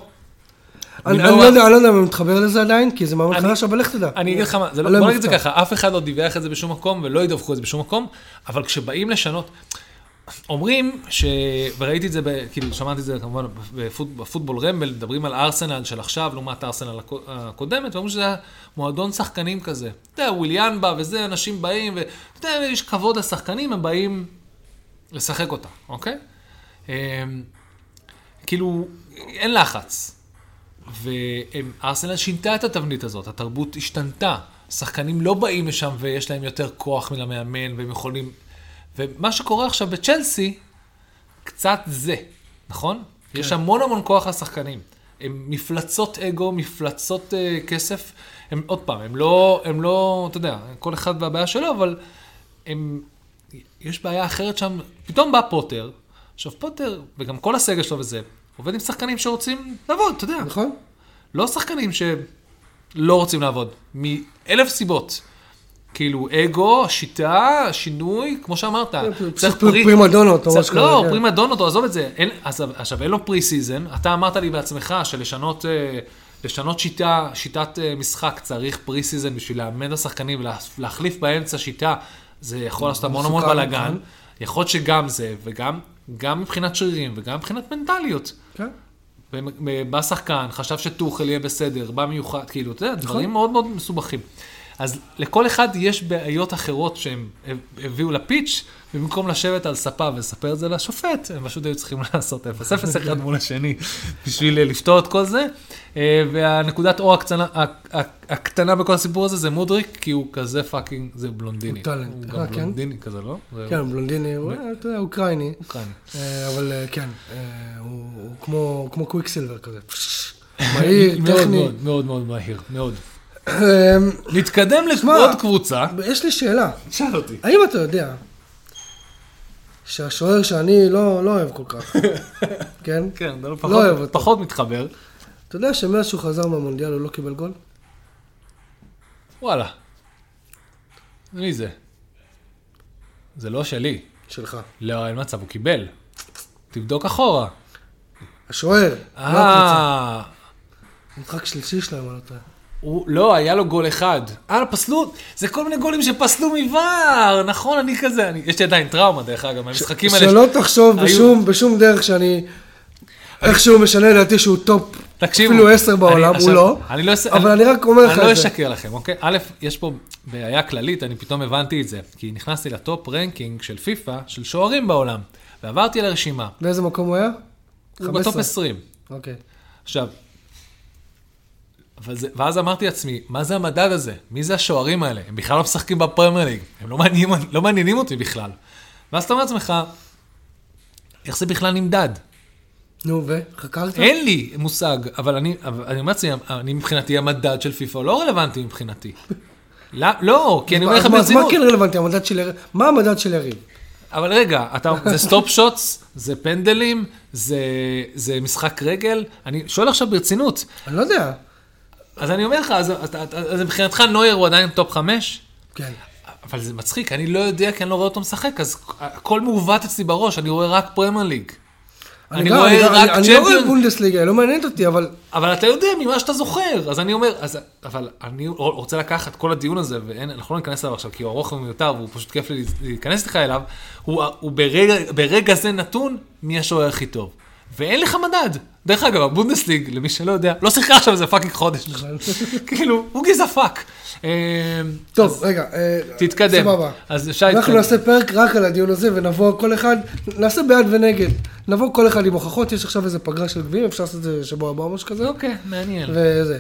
אני אני לא- יודע אני לא יודע אם אני מתחבר לזה עדיין, כי זה אני- חדש, אבל לך תדע. אני אגיד לך מה, זה לא, בוא נגיד את זה. ככה, אף אחד לא דיווח את זה בשום מקום ולא ידווחו את זה בשום מקום, אבל כשבאים לשנות, אומרים ש... וראיתי את זה, ב... כאילו, שמעתי את זה כמובן בפוט... בפוטבול רמבל, מדברים על ארסנל של עכשיו לעומת ארסנל הקו- הקודמת, ואומרים שזה היה מועדון שחקנים כזה. אתה יודע, וויליאן בא וזה, אנשים באים, ואתה יודע, יש כבוד לשחקנים, הם באים לשחק אותה, אוקיי? אמ, כאילו, אין לחץ. וארסנל שינתה את התבנית הזאת, התרבות השתנתה. שחקנים לא באים לשם ויש להם יותר כוח מלמאמן והם יכולים... ומה שקורה עכשיו בצ'לסי, קצת זה, נכון? כן. יש המון המון כוח לשחקנים. הם מפלצות אגו, מפלצות uh, כסף. הם, עוד פעם, הם לא, הם לא, אתה יודע, כל אחד והבעיה שלו, אבל הם, יש בעיה אחרת שם. פתאום בא פוטר, עכשיו פוטר, וגם כל הסגל שלו וזה, עובד עם שחקנים שרוצים לעבוד, אתה יודע. נכון? לא שחקנים שלא רוצים לעבוד, מאלף סיבות. כאילו, אגו, שיטה, שינוי, כמו שאמרת. צריך פר- פרימדונות או משהו כזה, לא, כן. פרימדונות, עזוב את זה. אין, עכשיו, אין לו pre-season. אתה אמרת לי בעצמך שלשנות אה, לשנות שיטה, שיטת אה, משחק צריך pre-season בשביל לאמן את השחקנים ולהחליף באמצע שיטה. זה יכול לעשות המון המון בלאגן. נכון. יכול להיות שגם זה, וגם גם מבחינת שרירים, וגם מבחינת מנטליות. כן. בא שחקן, חשב שטוחל יהיה בסדר, בא מיוחד, כאילו, אתה יודע, נכון. דברים מאוד מאוד מסובכים. אז לכל אחד יש בעיות אחרות שהם הביאו לפיץ', ובמקום לשבת על ספה ולספר את זה לשופט, הם פשוט היו צריכים לעשות 0-0 אחד מול השני בשביל לפתור את כל זה. אה, והנקודת אור הקטנה, הקטנה בכל הסיפור הזה זה מודריק, כי הוא כזה fucking, זה בלונדיני. הוא talent. הוא אה, גם כן? בלונדיני כזה, לא? כן, בלונדיני, הוא, אתה יודע, אוקראיני. אוקראיני. אה, אבל אה, כן, אה, הוא הוא כמו- כמו Quicksilver כזה. מהיר, מאוד טכני. מאוד מאוד מאוד מהיר, מאוד. אה, נתקדם לעוד קבוצה. יש לי שאלה. שאל אותי. האם אתה יודע שהשוער שאני לא לא אוהב כל כך, כן? כן, לא לא אוהב אותו. פחות מתחבר. אתה יודע שמאז שהוא חזר מהמונדיאל הוא לא קיבל גול? וואלה. מי זה? זה לא שלי. שלך. לא, אין מצב, הוא קיבל. תבדוק אחורה. השוער, לא. אה, משחק שלישי שלהם, אני לא טועה. הוא, לא, היה לו גול אחד. אה, פסלו, זה כל מיני גולים שפסלו מבר, נכון, אני כזה, אני, יש לי עדיין טראומה, דרך אגב, מהמשחקים האלה. שלא תחשוב היו- בשום- בשום דרך שאני... איכשהו משנה לדעתי שהוא top, תקשיבו, אפילו עשר אני בעולם, הוא עכשיו- לא. אני לא אבל אני רק אומר לך אני לא את זה. אשקר לכם, אוקיי? א', יש פה בעיה כללית, אני פתאום הבנתי את זה, כי נכנסתי ל top ranking של פיפא, של שוערים בעולם, ועברתי על הרשימה. באיזה מקום הוא היה? הוא 15. ב top 20. אוקיי. עכשיו, זה, ואז אמרתי לעצמי, מה זה המדד הזה? מי זה השוערים האלה? הם בכלל לא משחקים בפרמייר ליג, הם לא מעניינים, לא מעניינים אותי בכלל. ואז אתה אומר לעצמך, איך זה בכלל נמדד? נו, וחקרת? אין לי מושג, אבל אני, אני אומר לעצמי, אני מבחינתי, המדד של פיפ"א לא רלוונטי מבחינתי. לא, לא, כי אני אומר לך אז מה- ברצינות. כן רלוונטי? המדד של יריב? מה המדד של יריב? אבל רגע, אתה, זה stop shots, זה פנדלים, זה, זה משחק רגל. אני שואל עכשיו ברצינות. אני לא יודע. אז אני אומר לך, אז, אז, אז, אז מבחינתך נויר הוא עדיין top חמש? כן. אבל זה מצחיק, אני לא יודע כי אני לא רואה אותו משחק, אז הכל מעוות אצלי בראש, אני רואה רק פרמייר ליג. אני גם- רואה גם- רק אני אני לא רואה צ'מפיון. בונדסליגה, לא מעניינת אותי, אבל... אבל אתה יודע ממה שאתה זוכר, אז אני אומר, אז, אבל אני רוצה לקחת כל הדיון הזה, ואנחנו לא ניכנס אליו עכשיו, כי הוא ארוך ומיותר, והוא פשוט כיף לי להיכנס איתך אליו, הוא, הוא ברגע, ברגע זה נתון מי השוער הכי טוב. ואין לך מדד. דרך אגב, הבונדסליג, למי שלא יודע, לא שיחקה עכשיו איזה fucking חודש. כאילו, what the fuck. טוב, רגע. אה, תתקדם. סבבה. אז שי, אנחנו תתקדם. נעשה פרק רק על הדיון הזה, ונבוא כל אחד, נעשה בעד ונגד. נבוא כל אחד עם הוכחות, יש עכשיו איזה פגרה של גביעים, אפשר לעשות את זה שבוע הבא או משהו כזה, אוקיי, מעניין. וזה.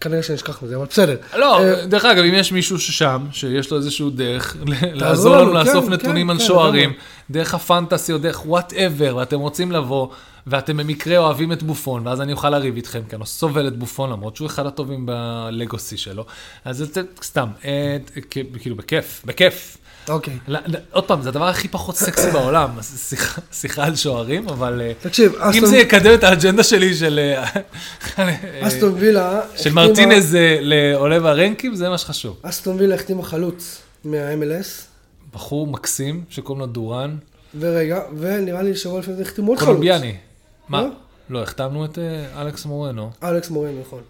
כנראה שנשכח מזה, אבל בסדר. לא, אה, דרך אגב, אם יש מישהו ששם, שיש לו איזשהו דרך לעזור לנו, כן, לאסוף כן, נתונים על כן, שוערים. דרך ה fantasy או דרך whatever, ואתם רוצים לבוא, ואתם במקרה אוהבים את בופון, ואז אני אוכל לריב איתכם, כי אני לא סובל את בופון, למרות שהוא אחד הטובים בלגוסי שלו. אז זה סתם, אה, כאילו, בכיף, בכיף. אוקיי. עוד פעם, זה הדבר הכי פחות סקסי בעולם, שיחה- על שוערים, אבל אה, תקשיב, אם אסטון- זה יקדם את האג'נדה שלי של... אה, אה, אסטון וילה... של מרטינז לעולה והרנקים, זה מה שחשוב. אסטון וילה החתימה חלוץ מה-MLS, בחור מקסים שקוראים לו דורן, ורגע, ונראה לי שבוע לפני זה החתימו עוד חלוץ. קולומביאני. מה? לא? לא, החתמנו את אלכס מורנו. אלכס מורן, נכון.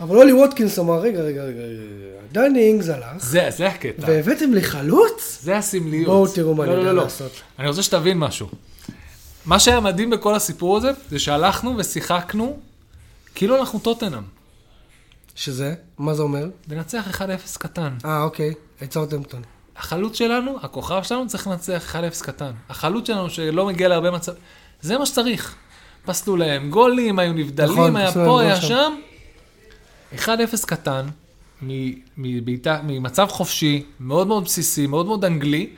אבל אולי ווטקינס אמר, רגע, רגע, רגע, דני אינגס הלך, זה, זה הקטע. והבאתם לי חלוץ? זה הסמליות. בואו תראו מה לא, אני לא, יודע לא, לא. לעשות. אני רוצה שתבין משהו. מה שהיה מדהים בכל הסיפור הזה, זה שהלכנו ושיחקנו כאילו אנחנו טוטנאם. שזה? מה זה אומר? לנצח 1-0 קטן. אה, אוקיי, את סאוטהמפטון. החלוץ שלנו, הכוכב שלנו צריך לנצח 1-0 קטן. החלוץ שלנו שלא מגיע להרבה מצב... זה מה שצריך. פסלו להם גולים, היו נבדלים, נכון, היה פה, היה שם. שם. 1-0 קטן, מ- מבעיטה- ממצב חופשי, מאוד מאוד בסיסי, מאוד מאוד אנגלי,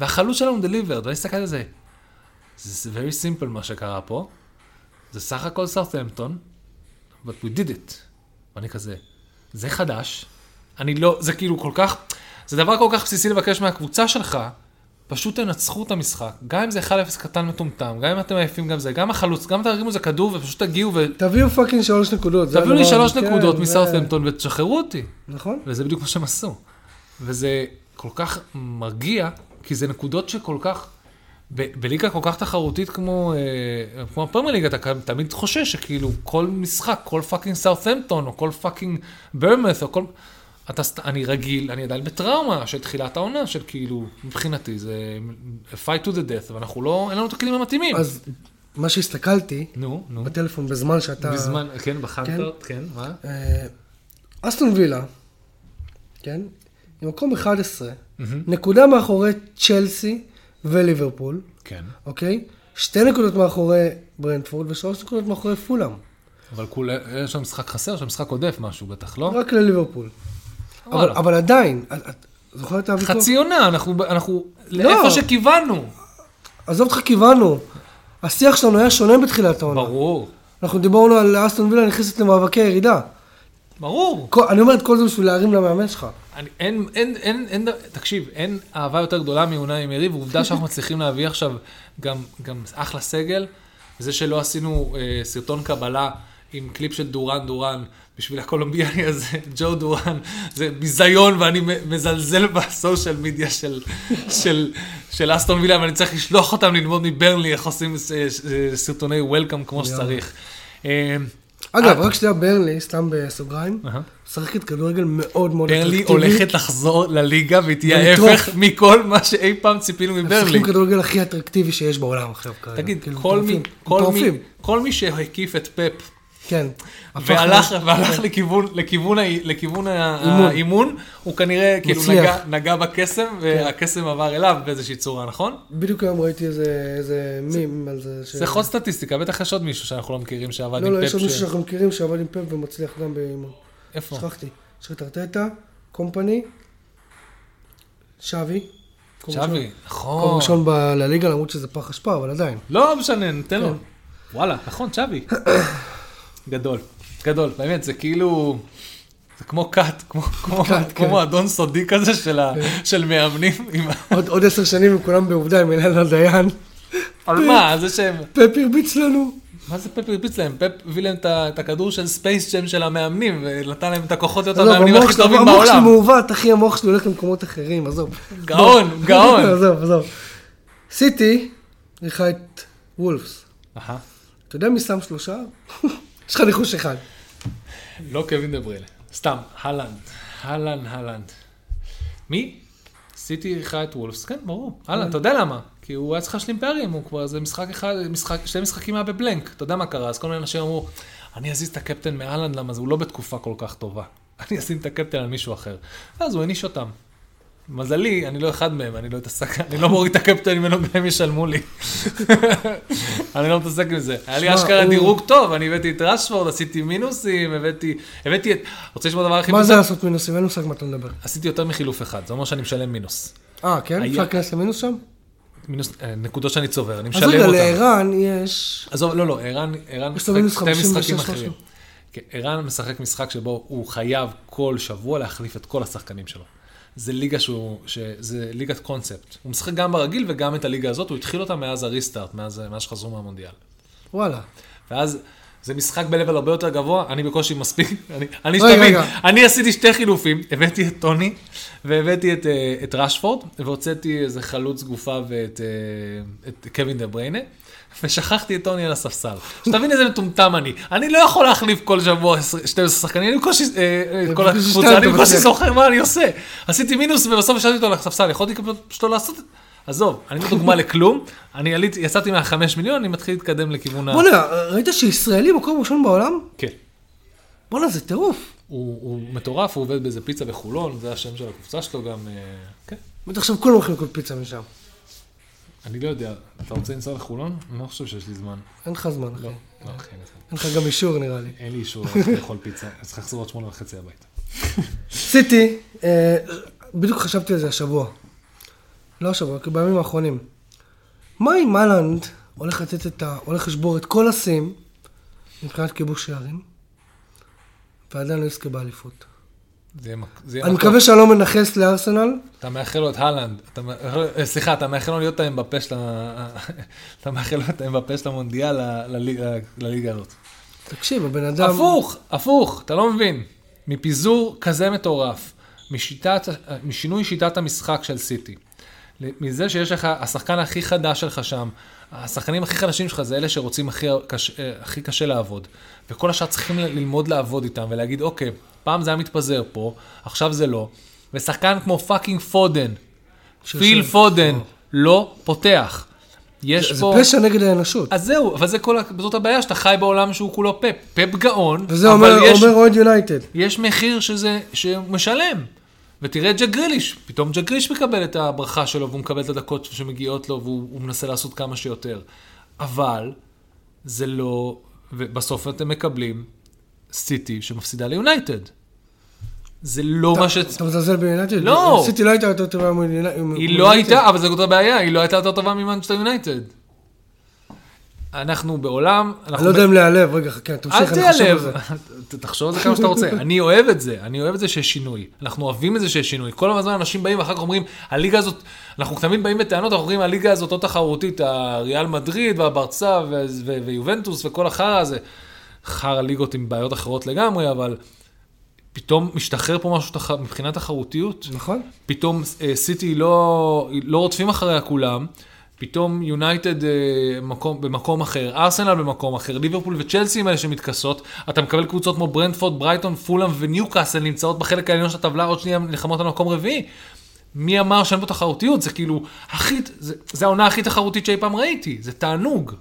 והחלוץ שלנו דליברד, ואני מסתכל על זה. זה very simple מה שקרה פה. זה סך הכל סארטהמפטון, but we did it. ואני כזה, זה חדש, אני לא, זה כאילו כל כך, זה דבר כל כך בסיסי לבקש מהקבוצה שלך, פשוט תנצחו את המשחק. גם אם זה 1-0 קטן מטומטם, גם אם אתם עייפים גם זה, גם החלוץ, גם תרימו איזה כדור ופשוט תגיעו תביאו fucking שלוש נקודות. זה ותביאו לי שלוש כן, נקודות זה- מסאוטהמפטון ותשחררו אותי. נכון. וזה בדיוק מה שהם עשו. וזה כל כך מרגיע, כי זה נקודות שכל כך, ב- בליגה כל כך תחרותית כמו, אה, כמו הפרמייר ליגה, אתה תמיד חושש שכאילו כל משחק, כל fucking סאות'המפטון, או כל fucking ברמת, או כל... אתה, אני רגיל, אני עדיין בטראומה של תחילת העונה, של כאילו, מבחינתי זה fight to the death, ואנחנו לא, אין לנו את הכלים המתאימים. אז מה שהסתכלתי נו, נו. בטלפון בזמן שאתה... בזמן, כן, בחנטר, כן, מה? אה, אסטון וילה, כן? עם מקום 11, נקודה מאחורי צ'לסי וליברפול, כן. אוקיי? שתי נקודות מאחורי ברנדפורד ושלוש נקודות מאחורי פולאם. אבל כולה, יש שם משחק חסר, יש שם משחק עודף משהו בטח, לא? רק לליברפול. אבל. אבל עדיין, את, את זוכר את הוויכוח? חצי עונה, אנחנו, אנחנו לא. לאיפה שכיוונו. עזוב אותך, כיוונו. השיח שלנו היה שונה בתחילת העונה. ברור, אנחנו דיברנו על אסטון וילה נכנסת למאבקי ירידה. ברור. כל- אני אומר את כל זה בשביל להרים למאמן שלך. אני, אין, אין, אין, אין, תקשיב, אין אהבה יותר גדולה מעונה עם יריב, ועובדה שאנחנו מצליחים להביא עכשיו גם, גם אחלה סגל. זה שלא עשינו אה, סרטון קבלה עם קליפ של דורן דורן בשביל הקולומביאני הזה, ג'ו דורן, זה ביזיון ואני מזלזל בסושיאל מדיה של, של, של אסטון וילה, ואני צריך לשלוח אותם ללמוד מברנלי איך עושים אה, אה, סרטוני וולקאם כמו שצריך. אה, אגב, רק שתדע, ברנלי, סתם בסוגריים. משחקת כדורגל מאוד מאוד ברלי הולכת לחזור לליגה והיא תהיה. ההפך מכל מה שאי פעם ציפינו הם מברלי. משחקים כדורגל הכי אטרקטיבי שיש בעולם עכשיו כרגע. תגיד, כאילו. כל מי שהקיף את פפ כן. והלך, והלך לכיוון, לכיוון, לכיוון ה- אימון. האימון, הוא כנראה כאילו. נגע, נגע בקסם והקסם עבר אליו באיזושהי צורה, נכון? בדיוק היום ראיתי איזה איזה מים על זה. ש- זה חוד סטטיסטיקה, בטח יש עוד מישהו שאנחנו לא מכירים שעבד לא, עם לא, יש פפ. עוד מישהו ש- שאנחנו מכירים שעבד עם פפ ומצליח גם באימון. איפה? שכחתי. יש את ארטטה, קומפני, צ'אבי. ראשון- צ'אבי, נכון. ראשון ב- לליגה, למרות שזה פח אשפה, אבל עדיין. לא משנה, ניתן לו. כן. וואלה, נכון, צ'אבי. גדול, גדול, באמת, זה כאילו... זה כמו כת, כמו, כמו, כת, כמו כן. מועדון סודי כזה של, ה, של מאמנים. עם... עוד עוד עשר שנים הם כולם בעובדה עם אילנה דיין. על מה? זה שהם... פפ הרביץ לנו. מה זה פפ הרביץ להם? פפ הביא להם את הכדור של ספייס ג'ם של המאמנים, ונתן להם את הכוחות להיות המאמנים הכי טובים המוח שלי בעולם. מעוות, אחי, המוח שלי הולך למקומות אחרים, עזוב. גאון, גאון. עזוב, עזוב. סיטי, אירחה את וולפס. אתה יודע מי שם שלושה? יש לך ניחוש אחד. לא קווין דה בריינה. סתם, הלנד. הלנד, הלנד. מי? סיטי אירחה את וולפס, כן, ברור. הלנד, אתה יודע למה? כי הוא היה צריך להשלים פערים, הוא כבר, זה משחק אחד, משחק, שני משחקים היה ב blank. אתה יודע מה קרה? אז כל מיני אנשים אמרו, אני אזיז את הקפטן מהלנד, למה זה? הוא לא בתקופה כל כך טובה. אני אשים את הקפטן על מישהו אחר. ואז הוא העניש אותם. מזלי, אני לא אחד מהם, אני לא אתעסק, אני לא מוריד את הקפטן ממנו, גם ישלמו לי. אני לא מתעסק עם זה. היה לי אשכרה דירוג טוב, אני הבאתי את רשפורד, עשיתי מינוסים, הבאתי, הבאתי את, רוצה לשמוע דבר הכי מה? זה לעשות מינוסים? אין מושג מה אתה מדבר. עשיתי יותר מחילוף אחד, זה אומר שאני משלם מינוס. אה, כן? אפשר להיכנס למינוס שם? מינוס, אה, נקודות שאני צובר, אני אז משלם רגע, אותן. לערן יש... עזוב, לא, לא, ערן, משחק שתי 56 משחקים. אחרים. כן, ערן משחק משחק שבו הוא חייב כל שבוע להחליף את כל השחקנים שלו. זה ליגה שהוא, זה ליגת קונספט. הוא משחק גם ברגיל וגם את הליגה הזאת, הוא התחיל אותה מאז הריסטארט, מאז מאז שחזרו מהמונדיאל. וואלה. ואז זה משחק ב-level הרבה יותר גבוה, אני בקושי מספיק, אני, אני רגע, רגע. אני עשיתי שתי חילופים, הבאתי את טוני והבאתי את, אה, את רשפורד, והוצאתי איזה חלוץ גופה ואת אה, את קווין דה בריינה, ושכחתי את טוני על הספסל. שתבין איזה מטומטם אני, אני לא יכול להחליף כל שבוע 12 שחקנים, אני בקושי, אה, אה, כל בקושי הקבוצה, שתיים אני בקושי. זוכר מה אני עושה. עשיתי מינוס ובסוף השארתי אותו על הספסל, יכולתי פשוט לא לעשות את זה. עזוב, אני לא דוגמה לכלום, אני עליתי, יצאתי מהחמש מיליון, אני מתחיל להתקדם לכיוון ה... בוא'נה, ראית שישראלי מקום ראשון בעולם? כן. בוא'נה, זה טירוף. הוא, הוא מטורף, הוא עובד באיזה פיצה בחולון, זה השם של הקבוצה שלו גם, אה, כן. בטח עכשיו כולם הולכים לקנות פיצה משם. אני לא יודע, אתה רוצה לנסוע לחולון? אני לא חושב שיש לי זמן. אין לך זמן, אחי. לא, לא, אחי, אין זמן. אין לך גם אישור נראה לי. אין לי אישור לאכול פיצה, אז צריך לחזור עוד שמונה וחצי הביתה. סיטי, אה, בדיוק חשבתי על זה השבוע. לא השבוע, כי בימים האחרונים. מה אם אהלנד הולך לתת את ה... הולך לשבור את כל השיאים מבחינת כיבוש שערים, ועדיין לא יזכה באליפות. זה יהיה אני. מקווה שאני לא מנכס לארסנל. אתה מאחל לו את הלנד, מאחל- אה, סליחה, אתה מאחל לו להיות האמבפה של ה... אתה מאחל לו את האמבפה של המונדיאל לליגה- הזאת. תקשיב, הבן אדם... הפוך, הפוך, אתה לא מבין. מפיזור כזה מטורף, משיטת, משינוי שיטת המשחק של סיטי, מזה שיש לך, השחקן הכי חדש שלך שם, השחקנים הכי חדשים שלך זה אלה שרוצים הכי קשה, הכי קשה לעבוד. וכל השאר צריכים ללמוד לעבוד איתם ולהגיד, אוקיי, פעם זה היה מתפזר פה, עכשיו זה לא. ושחקן כמו fucking פודן, פיל פודן, לא פותח. יש זה פה... פשע נגד האנושות. אז זהו, אבל זה כל, זאת הבעיה, שאתה חי בעולם שהוא כולו פפ. פפ גאון, וזה אבל אומר יש, אומר אוהד יונייטד. יש מחיר שזה, שהוא משלם. ותראה את ג'ק גריליש, פתאום ג'ק גריליש מקבל את הברכה שלו, והוא מקבל את הדקות שמגיעות לו, והוא הוא מנסה לעשות כמה שיותר. אבל, זה לא, ובסוף אתם מקבלים סיטי שמפסידה ליונייטד. זה לא מה ש... אתה מזלזל ביונייטד? לא. סיטי לא הייתה יותר טובה מול יונייטד. היא לא הייתה, אבל זו אותה בעיה, היא לא הייתה יותר טובה ממנצ'סטר יונייטד. אנחנו בעולם, אני לא יודע אם להיעלב, רגע, חכה, תמשיך, אני חושב על זה. תחשוב על זה כמה שאתה רוצה. אני אוהב את זה, אני אוהב את זה שיש שינוי. אנחנו אוהבים את זה שיש שינוי. כל הזמן אנשים באים ואחר כך אומרים, הליגה הזאת, אנחנו תמיד באים בטענות, אנחנו אומרים, הליגה הזאת לא תחרותית, הריאל מדריד והברצה ויובנטוס וכל החרא הזה. חרא ליגות עם בעיות אחרות לגמרי, אבל פתאום משתחרר פה משהו תח... מבחינת תחרותיות. נכון? פתאום אה, סיטי לא, לא רודפים אחריה כולם, פתאום יונייטד אה, מקום, במקום אחר, ארסנל במקום אחר, ליברפול וצ'לסי הם אלה שמתכסות, אתה מקבל קבוצות כמו ברנדפורד, ברייטון, פולאם וניוקאסל נמצאות בחלק העליון של הטבלה, עוד שנייה נלחמות על מקום רביעי. מי אמר שאין פה תחרותיות? זה כאילו, הכי, זה, זה העונה הכי תחרותית שאי פעם ראיתי, זה תענוג.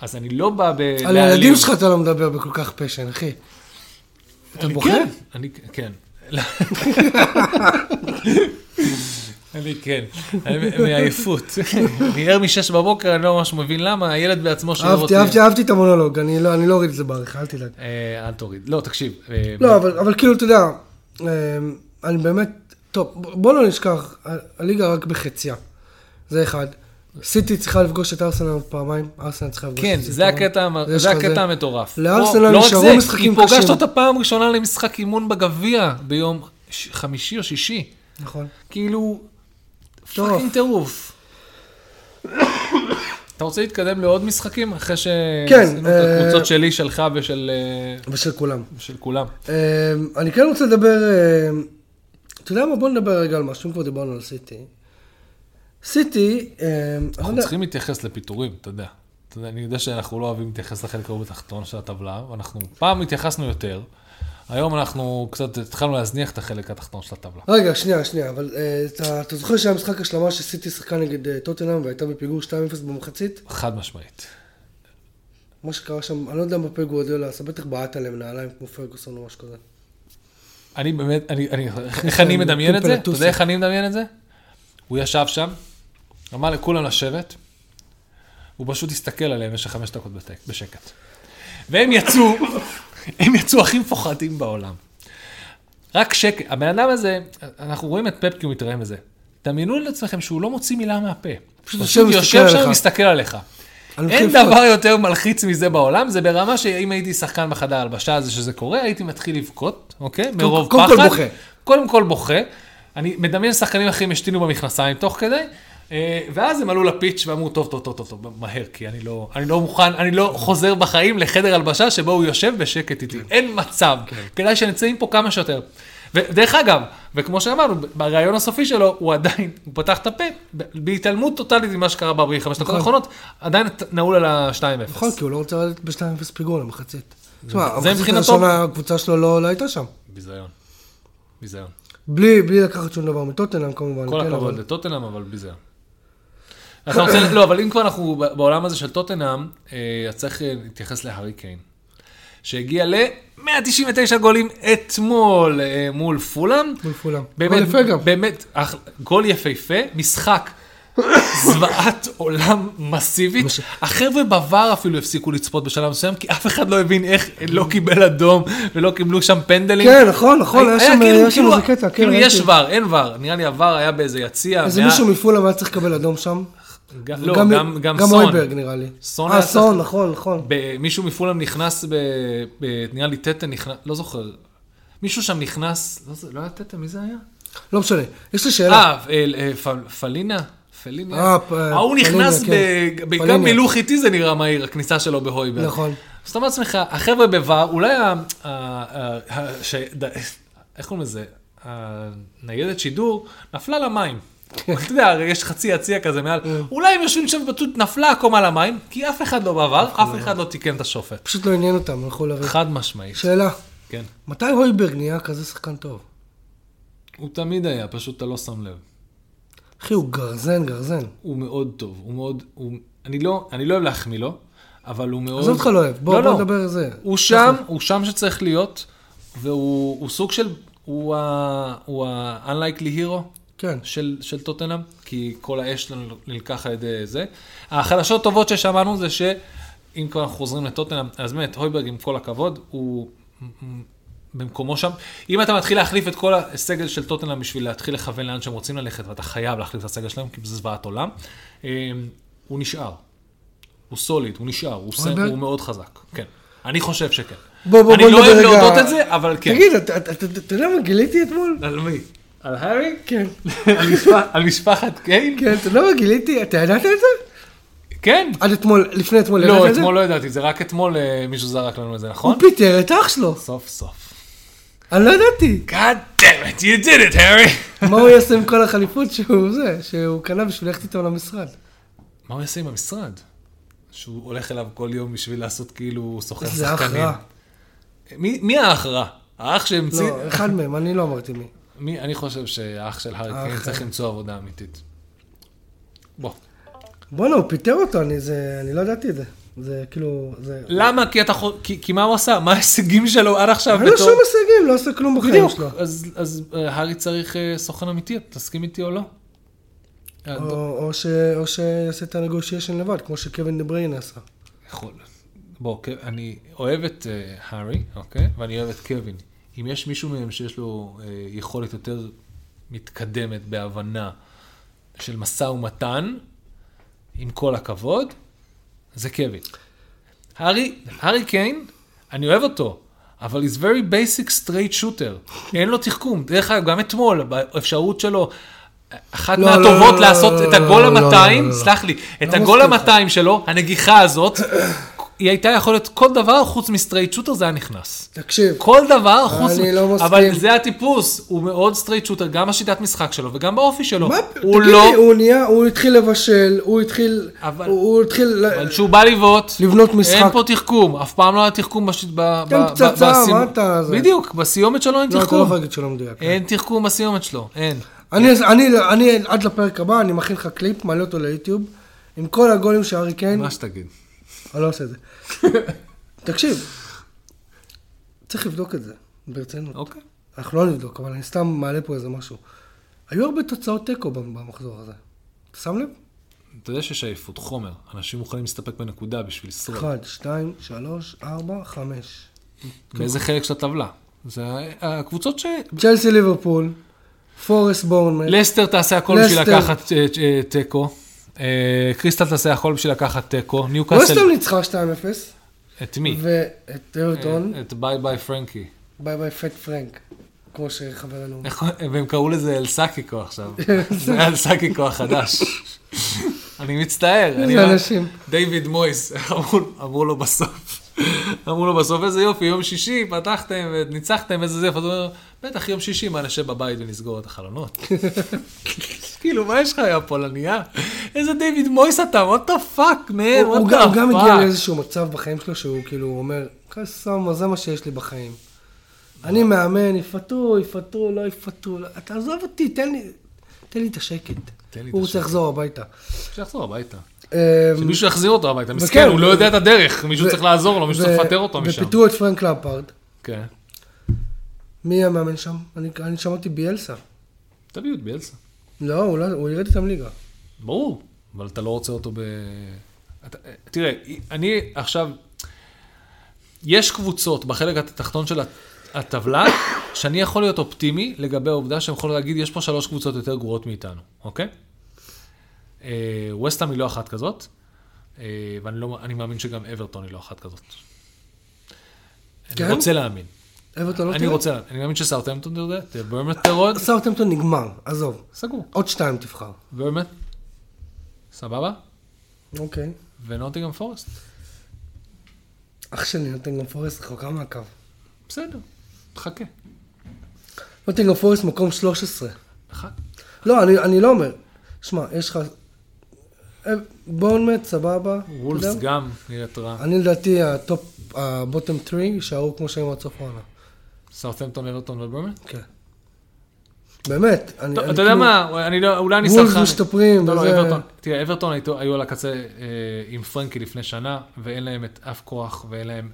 אז אני לא בא ב... על הילדים שלך אתה לא מדבר בכל כך פשן, אחי. אתה אני בוכה? כן, אני כן. אני כן, מעייפות. אני ער משש בבוקר, אני לא ממש מבין למה, הילד בעצמו שואל אותי. אהבתי, אהבתי, אהבתי את המונולוג, אני לא אני לא אוריד את זה בעריכה, אל תדאג. אה, אל תוריד. לא, תקשיב. אה, לא, אבל כאילו, אתה יודע, אה, אני באמת, טוב, בוא לא נשכח, הליגה רק בחציה. זה אחד. סיטי צריכה לפגוש את ארסנל פעמיים, ארסנל צריכה לפגוש כן, את סיטי זה ויש זה הקטע המטורף. לארסנל לא, לא נשארו זה, משחקים היא פוגשת קשים. אותה פעם ראשונה למשחק אימון בגביע ביום חמישי או שישי. נכון. כאילו. fucking טירוף. אתה רוצה להתקדם לעוד משחקים? אחרי כן, שעשינו את אה, הקבוצות שלי, שלך ושל אה, ושל כולם. של כולם. אה, אני כן רוצה לדבר, אתה יודע מה? בוא נדבר רגע על משהו, אם כבר דיברנו על סיטי. סיטי, אה, אנחנו צריכים להתייחס לפיטורים, אתה יודע. אתה יודע, אני יודע שאנחנו לא אוהבים להתייחס לחלק ההוא בתחתון של הטבלה, ואנחנו פעם התייחסנו יותר, היום אנחנו קצת התחלנו להזניח את החלק התחתון של הטבלה. רגע, שנייה, שנייה, אבל אה, אתה, אתה זוכר שהיה משחק השלמה שסיטי שיחקה נגד אה, טוטנאם והייתה בפיגור 2-0 במחצית? חד משמעית. מה שקרה שם, אני לא יודע מה פגו גוארדיולה עשה, בטח בעט עליהם נעליים כמו פרגוסון או משהו כזה. אני באמת, אני, אני, איך אני מדמיין את זה? אתה. יודע איך אני מדמיין את זה? הוא ישב שם, אמר לכולם לשבת, הוא פשוט הסתכל עליהם במשך חמש דקות בשקט. והם יצאו, הם יצאו הכי מפוחדים בעולם. רק שקט. הבן אדם הזה, אנחנו רואים את פפ כי הוא מתראה מזה. דמיינו לעצמכם שהוא לא מוציא מילה מהפה. פשוט יושב שם. ומסתכל עליך. אין דבר יותר מלחיץ מזה בעולם, זה ברמה שאם הייתי שחקן בחדר הלבשה הזה שזה קורה, הייתי מתחיל לבכות, אוקיי? מרוב קודם פחד. כל בוכה. קודם כל בוכה. אני מדמיין שחקנים אחרים השתינו במכנסיים תוך כדי, ואז הם עלו לפיץ' ואמרו, טוב, טוב, טוב, טוב, טוב, מהר, כי אני לא, אני לא מוכן, אני לא חוזר בחיים לחדר הלבשה שבו הוא יושב בשקט איתי. אין מצב. כדאי שנצא מפה כמה שיותר. ודרך אגב, וכמו שאמרנו, בריאיון הסופי שלו, הוא עדיין, הוא פתח את הפה, בהתעלמות טוטאלית ממה שקרה בחמש דקות נכון. האחרונות, עדיין נעול על ה-2-0. נכון, כי הוא לא רוצה לרדת ב-2-0 פיגור למחצית. תשמע, המחצית הראשונה, הקבוצה שלו לא לא הייתה שם. ביזיון. ביזיון. בלי לקחת שום דבר מטוטנאם כמובן. כל כן, הכבוד לטוטנאם, אבל ביזיון. אתה רוצה, לא, אבל אם כבר אנחנו בעולם הזה של טוטנאם, אה, אז צריך אה, להתייחס להארי קיין, שהגיע ל-199 גולים אתמול אה, מול פולאם. מול פולאם. גול יפה גם. באמת, גול יפהפה, משחק זוועת עולם מסיבית. החבר'ה בVAR אפילו הפסיקו לצפות בשלב מסוים, כי אף אחד לא הבין איך לא קיבל אדום ולא קיבלו שם פנדלים. כן, נכון, נכון, היה שם היה שם איזה קטע, כן, כאילו יש. ור, אין ור, נראה לי הוור היה באיזה יציע. איזה מישהו מפולאם היה צריך לקבל אדום שם. גם- לא, וגם- גם- גם גם סון. אויברג נראה לי. סון אה, סון, נכון, נכון. ב- מישהו מפולאם נכנס ב... ב- נראה לי טטה נכנס, לא זוכר. מישהו שם נכנס, לא, לא היה טטה, מי זה היה? לא משנה. יש לי שאלה. אה, אה, פלינה? פלינה? אה, ההוא פלינה, נכנס, כן. בעיקר פלינה. בהילוך איטי זה נראה מהיר, הכניסה שלו בהויברג. נכון. אז אתה אומר לעצמך, החבר'ה בVAR, אולי ה... איך קוראים לזה? הניידת שידור נפלה למים. אתה יודע, הרי יש חצי יציע כזה מעל, אולי הם יושבים שם פשוט נפלה הקומה למים, כי אף אחד לא בעבר, אף אחד לא תיקן את השופט. פשוט לא עניין אותם, הלכו לריב. חד משמעית. שאלה, כן. מתי הויברג נהיה כזה שחקן טוב? הוא תמיד היה, פשוט אתה לא שם לב. אחי, הוא גרזן, גרזן. הוא מאוד טוב, הוא מאוד, הוא, אני לא, אני לא אוהב להחמיא לו, אבל הוא מאוד... עזוב אותך לא אוהב, בוא לא, בוא לא. נדבר על זה. הוא שם, הוא שם שצריך להיות, והוא הוא סוג של, הוא ה-unlikely hero כן. של, של טוטנאם, כי כל האש נלקח על ידי זה. החדשות הטובות ששמענו זה שאם כבר אנחנו חוזרים לטוטנאם, אז באמת, הויברג עם כל הכבוד, הוא במקומו שם. אם אתה מתחיל להחליף את כל הסגל של טוטנאם בשביל להתחיל לכוון לאן שהם רוצים ללכת, ואתה חייב להחליף את הסגל שלהם, כי זה זוועת עולם, אה, הוא נשאר. הוא סוליד, הוא נשאר, הוא, הויברג? הוא מאוד חזק, כן. אני חושב שכן. בוא, בוא, אני בוא לא אוהב להודות את זה, אבל כן. תגיד, אתה יודע מה גיליתי אתמול? על מי? על הארי? כן. על משפח- על משפחת קיין? כן, אתה יודע מה גיליתי? אתה ידעת את זה? כן. עד אתמול, לפני אתמול ידעת לא, את זה? אתמול לא ידעתי, זה רק אתמול אה, מישהו זרק לנו את זה, נכון? הוא פיטר את אח שלו. סוף סוף. אני לא ידעתי. God damn it, you did it, הארי. מה הוא יעשה עם כל החליפות שהוא זה, שהוא קנה בשביל ללכת איתו למשרד? מה הוא יעשה עם המשרד? שהוא הולך אליו כל יום בשביל לעשות כאילו סוחר איזה אח שחקנים. רע. מי האח רע? האח שהמציא... לא, אחד מהם, אני לא אמרתי מי. מי- אני חושב שהאח של הארי קיין צריך למצוא עבודה אמיתית. בוא. בואנה, הוא פיטר אותו, אני זה, אני לא ידעתי את זה. זה כאילו, זה... למה? כי אתה חו... כי כי מה הוא עשה? מה ההישגים שלו עד עכשיו אין לו שום הישגים, לא עושה כלום בחיים בדיוק. שלו. אז, אז אה, הארי צריך אה, סוכן אמיתי, תסכים איתי או לא? אה, או, או, ש, או שיעשה את ה negotiation לבד, כמו שקווין דה בריין עשה. יכול. בוא, אני אוהב את הארי, אוקיי? ואני אוהב את קווין. אם יש מישהו מהם שיש לו אה, יכולת יותר מתקדמת בהבנה של משא ומתן, עם כל הכבוד, זה קווין. הארי, הארי קיין, אני אוהב אותו, אבל he's very basic straight shooter. אין לו תחכום. דרך אגב, גם אתמול, באפשרות שלו, אחת לא, מהטובות לא, לא, לעשות לא, את לא, הגול לא, לא, לא, ה-200, לא. סלח לי, את לא הגול מסכים איתך. ה-200 שלו, הנגיחה הזאת, היא הייתה יכולה להיות כל דבר חוץ מ straight shooter, זה היה נכנס. תקשיב, כל דבר חוץ... אני לא מסכים. אבל זה הטיפוס, הוא מאוד straight shooter, גם בשיטת משחק שלו וגם באופי שלו. מה, הוא תגיד לא... לי, הוא נהיה, הוא התחיל לבשל, הוא התחיל, אבל- הוא הוא התחיל, אבל כשהוא בא לבעוט, לבנות משחק. אין פה תחכום, אף פעם לא היה תחכום בש... ב... תן ב- פצצה, מה אתה- זה? בדיוק, בסיומת שלו אין לא, אתה לא תחכום. יכול להגיד שלא מדויק. אין תחכום בסיומת שלו, אין. אני, אני, אני, עד לפרק הבא, אני מכין לך קליפ, מעלה אותו ליוטיוב, עם כל הגולים של הארי קיין, מה שתגיד. אני לא עושה את זה. תקשיב, צריך לבדוק את זה, ברצינות. אוקיי. אנחנו לא נבדוק, אבל אני סתם מעלה פה איזה משהו. היו הרבה תוצאות תיקו במחזור הזה. אתה שם לב? אתה יודע שיש עייפות חומר, אנשים מוכנים להסתפק בנקודה בשביל לשרוד. אחד, שתיים, שלוש, ארבע, חמש. באיזה חלק של הטבלה? זה הקבוצות ש... צ'לסי ליברפול, פורסט בורנמט, לסטר תעשה הכל בשביל. לקחת אה, אה, תיקו. אה, קריסטל תעשה הכל בשביל לקחת תיקו. ניוקאסל... ווסטהאם ניצחה 2-0, את מי? ואת אברטון, אה, את ביי ביי פרנקי. ביי ביי Fat פרנק, כמו שחברנו. והם קראו לזה אלסקיקו עכשיו. זה היה אלסקיקו החדש. אני מצטער. איזה אנשים. דיוויד מויס, אמרו לו בסוף. אמרו לו בסוף, איזה יופי, יום שישי, פתחתם וניצחתם, איזה זה, אז הוא אומר, בטח יום שישי, מה, נשב בבית ונסגור את החלונות? כאילו, מה יש לך, יא פולניה? איזה דיוויד מויס אתה, what the fuck, man, what גם- הוא גם the הגיע fuck? לאיזשהו מצב בחיים שלו שהוא כאילו אומר, קסאמה, זה מה שיש לי בחיים. אני מאמן, יפטרו, יפטרו, לא יפטרו, לא- אתה עזוב אותי, תן לי, תן לי את השקט. תן לי את הוא רוצה השקט. לחזור הביתה. שיחזור הביתה. אמ, שמישהו יחזיר אותו הביתה, מסכן, הוא לא יודע את הדרך, מישהו צריך לעזור לו, מישהו צריך לפטר אותו משם. ופיטרו את פרנק למפרד. כן. מי המאמן שם? אני שמעתי ביאלסה. תביאו את ביאלסה. לא, הוא לא- הוא ירד איתם ליגה. ברור, אבל אתה לא רוצה אותו ב... תראה, אני עכשיו... יש קבוצות בחלק התחתון של הטבלה, שאני יכול להיות אופטימי לגבי העובדה שאני יכול להגיד, יש פה שלוש קבוצות יותר גרועות מאיתנו, אוקיי? ווסטהאם היא לא אחת כזאת, אה, ואני לא, אני מאמין שגם אברטון היא לא אחת כזאת. כן? אני רוצה להאמין. אברטון לא אני תראה? רוצה להאמין. אני מאמין שסאוטהמפטון תראה, תראה, ברמט תרוד, סאוטהמפטון נגמר, עזוב. סגור. עוד שתיים תבחר. ברמט, סבבה? אוקיי. ונוטינגרם פורסט. אח שלי נוטינגרם פורסט רחוקה מהקו. בסדר, חכה. נוטינגרם פורסט מקום 13. אחד. לא, אני, אני לא אומר. שמע, יש לך... אה, בורנמט, סבבה. וולפס יודע? גם נראית רע. אני לדעתי ה top, ה bottom 3 יישארו כמו שהם עד סוף העונה. סאות'מפטון, אברטון ובורנמות'? כן. באמת. אני, אתה יודע כאילו- מה, אני לא, אולי אני וולפס סלחן. משתפרים, לא, לא, אברטון. תראה, אברטון היו- על הקצה אה, עם פרנקי לפני שנה, ואין להם את אף כוח, ואין להם...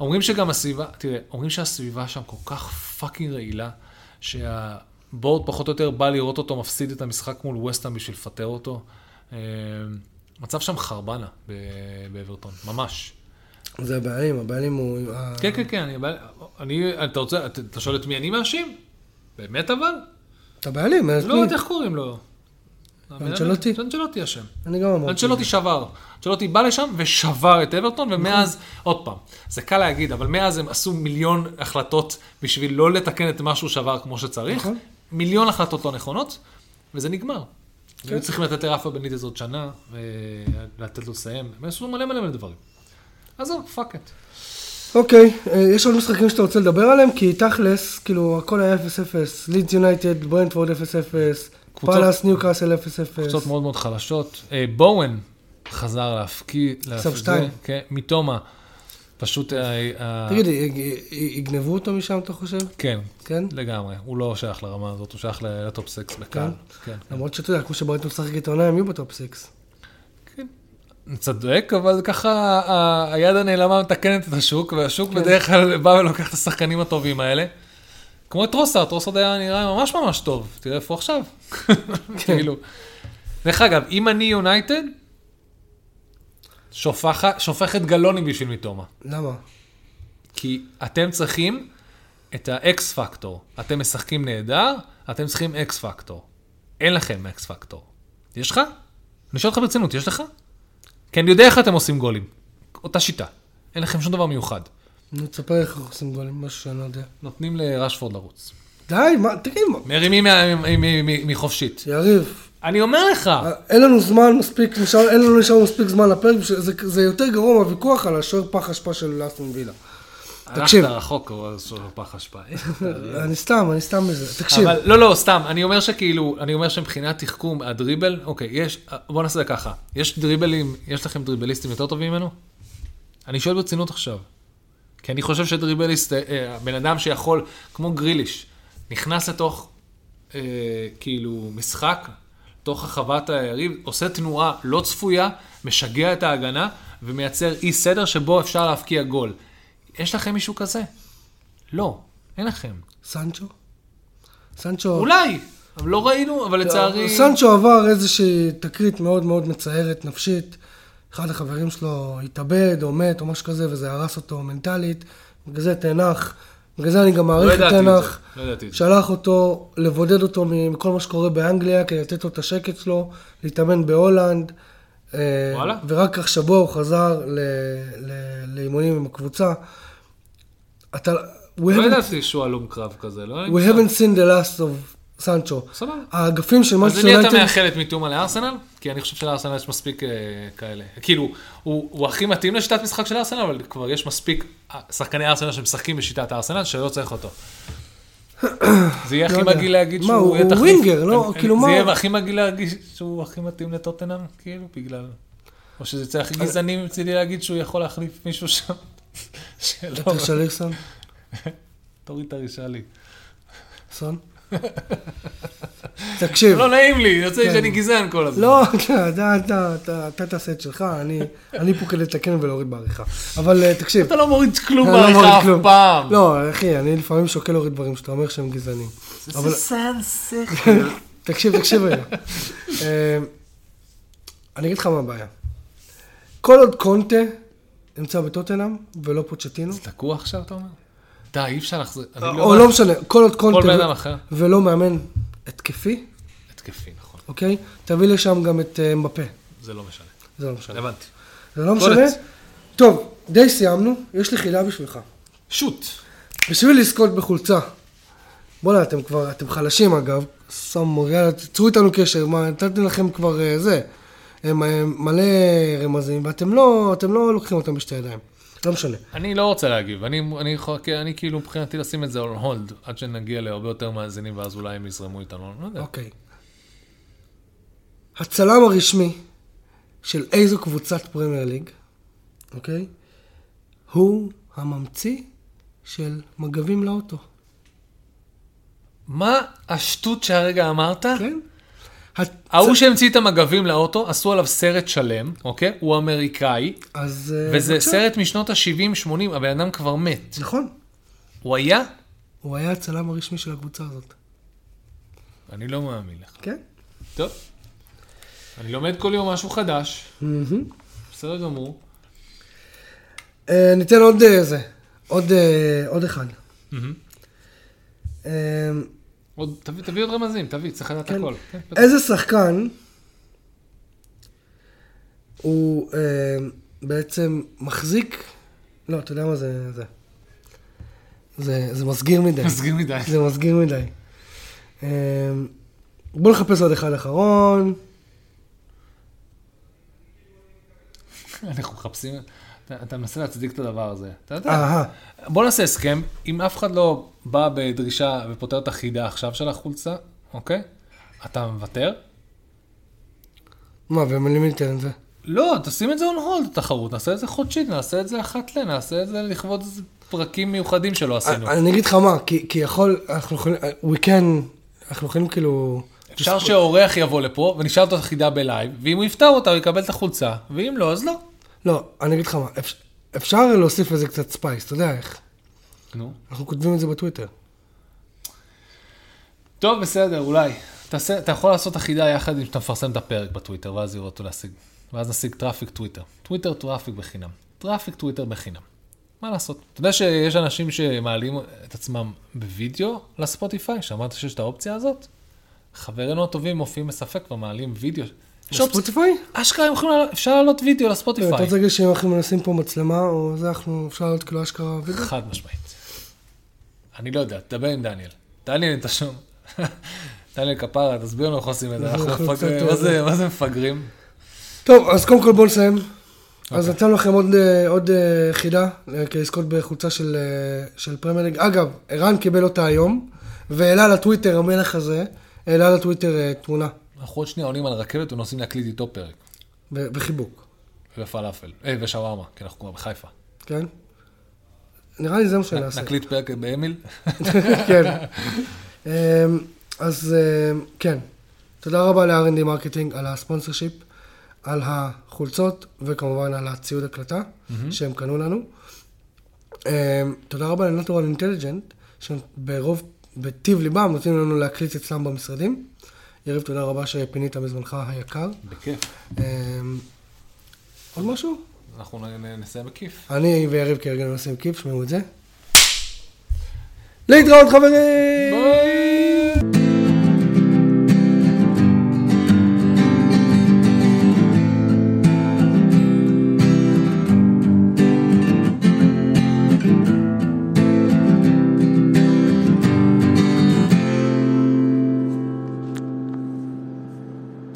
אומרים שגם הסביבה, תראה, אומרים שהסביבה שם כל כך fucking רעילה, שהבורד פחות או יותר בא לראות אותו מפסיד את המשחק מול וסטהאם בשביל לפטר אותו. אה, מצב שם חרבנה באברטון, ממש. זה הבעלים, הבעלים הוא... ה- כן, כן, כן, אני, אני, אתה רוצה, אתה שואל את מי אני מאשים? באמת אבל? בעלים, אין את לא מי? יודעת איך קוראים לו. אנצ'לוטי? אנצ'לוטי אשם. אני גם אמרתי. אנצ'לוטי שבר. אנצ'לוטי בא לשם ושבר את אברטון, ומאז, עוד פעם, זה קל להגיד, אבל מאז הם עשו מיליון החלטות בשביל לא לתקן את מה שהוא שבר כמו שצריך. נכון. מיליון החלטות לא נכונות, וזה נגמר. כן. היו צריכים לתת לרפה בניטס עוד שנה, ולתת לו לסיים. הם עשו מלא מלא מלא דברים. עזוב, fuck it. אוקיי, אה, יש עוד משחקים שאתה רוצה לדבר עליהם? כי תכלס, כאילו, הכל היה 0-0. לידס יונייטד, ברנדפורד 0-0. קבוצות- פאלאס, ניוקאסל 0-0. קבוצות מאוד מאוד חלשות. אה, בואן חזר להבקיע, שם שתיים. כן, מתומה, פשוט, אה, אה, תגיד, יגנבו אותו משם, אתה חושב? כן, כן? לגמרי, הוא לא שייך לרמה הזאת, הוא שייך לטופ סקס בקל. כן, כן. למרות שאתה יודע, כמו שברנדפורד משחק העונה, הם יהיו ב top 6. כן. צודק, אבל ככה היד הנעלמה מתקנת את השוק, והשוק כן. בדרך כלל בא ולוקח את השחקנים הטובים האלה. כמו את טרוסארד, טרוסארד היה נראה ממש ממש טוב, תראה איפה הוא עכשיו. כאילו. דרך אגב, אם אני יונייטד, שופכת- שופכת גלונים בשביל מתומה. למה? כי אתם צריכים את ה X factor. אתם משחקים נהדר, אתם צריכים X factor. אין לכם X factor. יש לך? אני שואל אותך ברצינות, יש לך? כי אני יודע איך אתם עושים גולים. אותה שיטה. אין לכם שום דבר מיוחד. נו, תספר איך עושים גולים, משהו שאני לא יודע. נותנים לרשפורד לרוץ. די, מה, תגיד, מה- מרימים מחופשית. יריב, אני אומר לך. אין לנו זמן מספיק, נשאר, אין לנו נשאר מספיק זמן לפרק, זה, זה יותר גרוע מהוויכוח על השוער פח אשפה של אסטון וילה. תקשיב. הלכת רחוק, לא פח אשפה. אני סתם, אני סתם בזה. תקשיב, אבל לא, לא, סתם, אני אומר שכאילו, אני אומר שמבחינת תחכום, הדריבל, אוקיי, יש, בוא נעשה ככה, יש דריבלים, יש לכם דריבליסטים יותר טובים ממנו? אני שואל ברצינות עכשיו. כי אני חושב שדריבליסט, אה, אה, הבן אדם שיכול, כמו גריליש, נכנס לתוך, אה, כאילו, משחק, תוך הרחבת היריב, עושה תנועה לא צפויה, משגע את ההגנה, ומייצר אי סדר שבו אפשר להבקיע גול. יש לכם מישהו כזה? לא, אין לכם. סנצ'ו? סנצ'ו... אולי, אבל לא ראינו, אבל לצערי... סנצ'ו עבר איזושהי תקרית מאוד מאוד מצערת נפשית. אחד החברים שלו התאבד או מת או משהו כזה, וזה הרס אותו מנטלית. בגלל זה תנח, בגלל זה אני גם לא מעריך את ידעתי את תנח. לא ידעתי את זה. שלח אותו לבודד אותו מכל מה שקורה באנגליה, כדי לתת לו את השקט שלו, להתאמן בהולנד. אה, וואלה? ורק השבוע הוא חזר לאימונים עם הקבוצה. אתה... לא ידעתי שהוא הלום קרב כזה, לא We haven't seen the last of סנצ'ו. סבבה. האגפים של אז מנצ'סטר למי אתה יונייטד... מאחל את מיטומה לארסנל? כי אני חושב שלארסנל יש מספיק אה, כאלה. כאילו, הוא הוא הכי מתאים לשיטת משחק של ארסנל, אבל כבר יש מספיק אה, שחקני ארסנל שמשחקים בשיטת הארסנל, שלא צריך אותו. זה יהיה הכי לא יודע. מגעיל להגיד מה, שהוא הוא- יהיה הוא תחליף. ווינגר, לא? אני- אני- כאילו, זה מה- יהיה הכי מגעיל להגיד שהוא הכי מתאים לטוטנאם, כאילו, בגלל... או שזה יצא הכי גזעני מצידי להגיד שהוא יכול להחליף מישהו שם. שלא, טרש אליקסון, תוריד את הרישלי. סון. תקשיב, לא נעים לי, יוצא לי כן. שאני גזען כל הזמן. לא, אתה- אתה- אתה- אתה אתה תעשה את שלך, אני- אני פה כדי לתקן ולהוריד בעריכה. אבל אה, תקשיב, אתה לא מוריד כלום לא בעריכה אף כלום. פעם. לא, אחי, אני לפעמים שוקל להוריד דברים שאתה אומר שהם גזענים. זה סנסך. תקשיב, תקשיב רגע. אה, אני אגיד לך מה הבעיה. כל עוד קונטה נמצא בטוטנאם ולא פוצ'טינו, תקוע עכשיו, אתה אומר? די, אי אפשר. אני או לא משנה, כל עוד כל קונטה בן אדם אחר. ולא מאמן התקפי, התקפי, נכון. אוקיי? תביא לשם גם את אה, מבפה. זה לא משנה. זה לא משנה. הבנתי. זה לא. משנה. טוב, די סיימנו, יש לי חילה בשבילך. שוט. בשביל לזכות בחולצה. בוא'נה, אתם כבר, אתם חלשים אגב. סמו, יאללה, תצרו איתנו קשר, מה, נתתי לכם כבר אה, זה. הם אה, מלא רמזים, ואתם לא, אתם לא לוקחים אותם בשתי ידיים. לא משנה. אני לא רוצה להגיב. אני, אני, יכול- אני כאילו מבחינתי לשים את זה על הולד, עד שנגיע להרבה יותר מאזינים, ואז אולי הם יזרמו איתנו. אני לא יודע. אוקיי. הצלם הרשמי של איזו קבוצת פרמייר ליג, אוקיי? הוא הממציא של מגבים לאוטו. מה השטות שהרגע אמרת? כן? ההוא שהמציא את המגבים לאוטו, עשו עליו סרט שלם, אוקיי? הוא אמריקאי, אז... אה, וזה בבקשה. סרט משנות ה-70-80, הבן אדם כבר מת. נכון. הוא היה? הוא היה הצלם הרשמי של הקבוצה הזאת. אני לא מאמין לך. כן? טוב. אני לומד כל יום משהו חדש. בסדר גמור. אה, ניתן עוד אה, זה. עוד, אה, עוד אחד. אה, עוד, תביא, תביא עוד רמזים, תביא, צריך לדעת כן. הכל. כן. איזה שחקן הוא אה, בעצם מחזיק... לא, אתה יודע מה זה... זה, זה, זה מסגיר מדי. מסגיר מדי. זה מסגיר מדי. אה, בוא נחפש עוד אחד אחרון. אנחנו מחפשים, אתה, מנסה להצדיק את הדבר הזה. אתה יודע. בוא נעשה הסכם, אם אף אחד לא בא בדרישה ופותר את החידה עכשיו של החולצה, אוקיי? אתה מוותר? מה, ומי ניתן את זה? לא, תשים את זה on hold, התחרות, נעשה את זה חודשית, נעשה את זה אחת ל, נעשה את זה לכבוד פרקים מיוחדים שלא עשינו. אני אגיד לך מה, כי, כי יכול, אנחנו יכולים, we can, אנחנו יכולים כאילו... אפשר שאורח יבוא לפה ונשאל אותו את החידה בלייב, ואם הוא יפתר אותה הוא יקבל את החולצה, ואם לא, אז לא. לא, אני אגיד לך מה, אפ- אפשר להוסיף לזה קצת spice, אתה יודע איך? נו. אנחנו כותבים את זה בטוויטר. טוב, בסדר, אולי. תעשה, אתה יכול לעשות את החידה יחד עם שאתה מפרסם את הפרק בטוויטר, ואז יראו אותו להשיג. ואז נשיג traffic טוויטר. טוויטר traffic בחינם. traffic טוויטר בחינם. מה לעשות? אתה יודע שיש אנשים שמעלים את עצמם בווידאו לספוטיפיי? שמעת שיש את האופציה הזאת? חברינו הטובים מופיעים בספק ומעלים וידאו. יש אופציה- ספוטיפיי? אשכרה יכולים אפשר לעלות וידאו אתה לספוטיפיי. רוצה להגיד שאם אנחנו מנסים פה מצלמה, או זה, אנחנו אפשר לעלות כאילו אשכרה וידאו? חד משמעית. אני לא יודע, תדבר עם דניאל. דניאל, אתה שומע? דניאל כפרה, תסביר לנו איך עושים את זה. אנחנו מפגרים, מה זה- מפגרים? טוב, אז קודם כל בואו נסיים. אוקיי. אז נתנו לכם עוד, אה, אה, חידה, אה, לזכות בחולצה של, אה, של פרמייר ליג. אגב, ערן קיבל אותה היום, והעלה לטוויטר, המלך הזה, העלה לטוויטר אה, תמונה, אנחנו עוד שנייה עולים על רכבת ונוסעים להקליט איתו פרק. בחיבוק, ופלאפל. אה, ושווארמה, כי אנחנו כבר בחיפה. כן? נראה לי זה מה שנעשה. נקליט פרק באמיל. כן. אמ, אז אמ, כן, תודה רבה ל-R&D מרקטינג על ה sponsorship, על החולצות וכמובן על הציוד הקלטה שהם קנו לנו. אמ, תודה רבה לנטורל אינטליג'נט, שברוב, בטיב ליבם נותנים לנו להקליט אצלם במשרדים. יריב, תודה רבה שפינית מזמנך היקר. בכיף. אמ, עוד משהו? אנחנו נסיים בכיף. אני ויריב כרגע נסיים בכיף, שמעו את זה. להתראות חברים! ביי!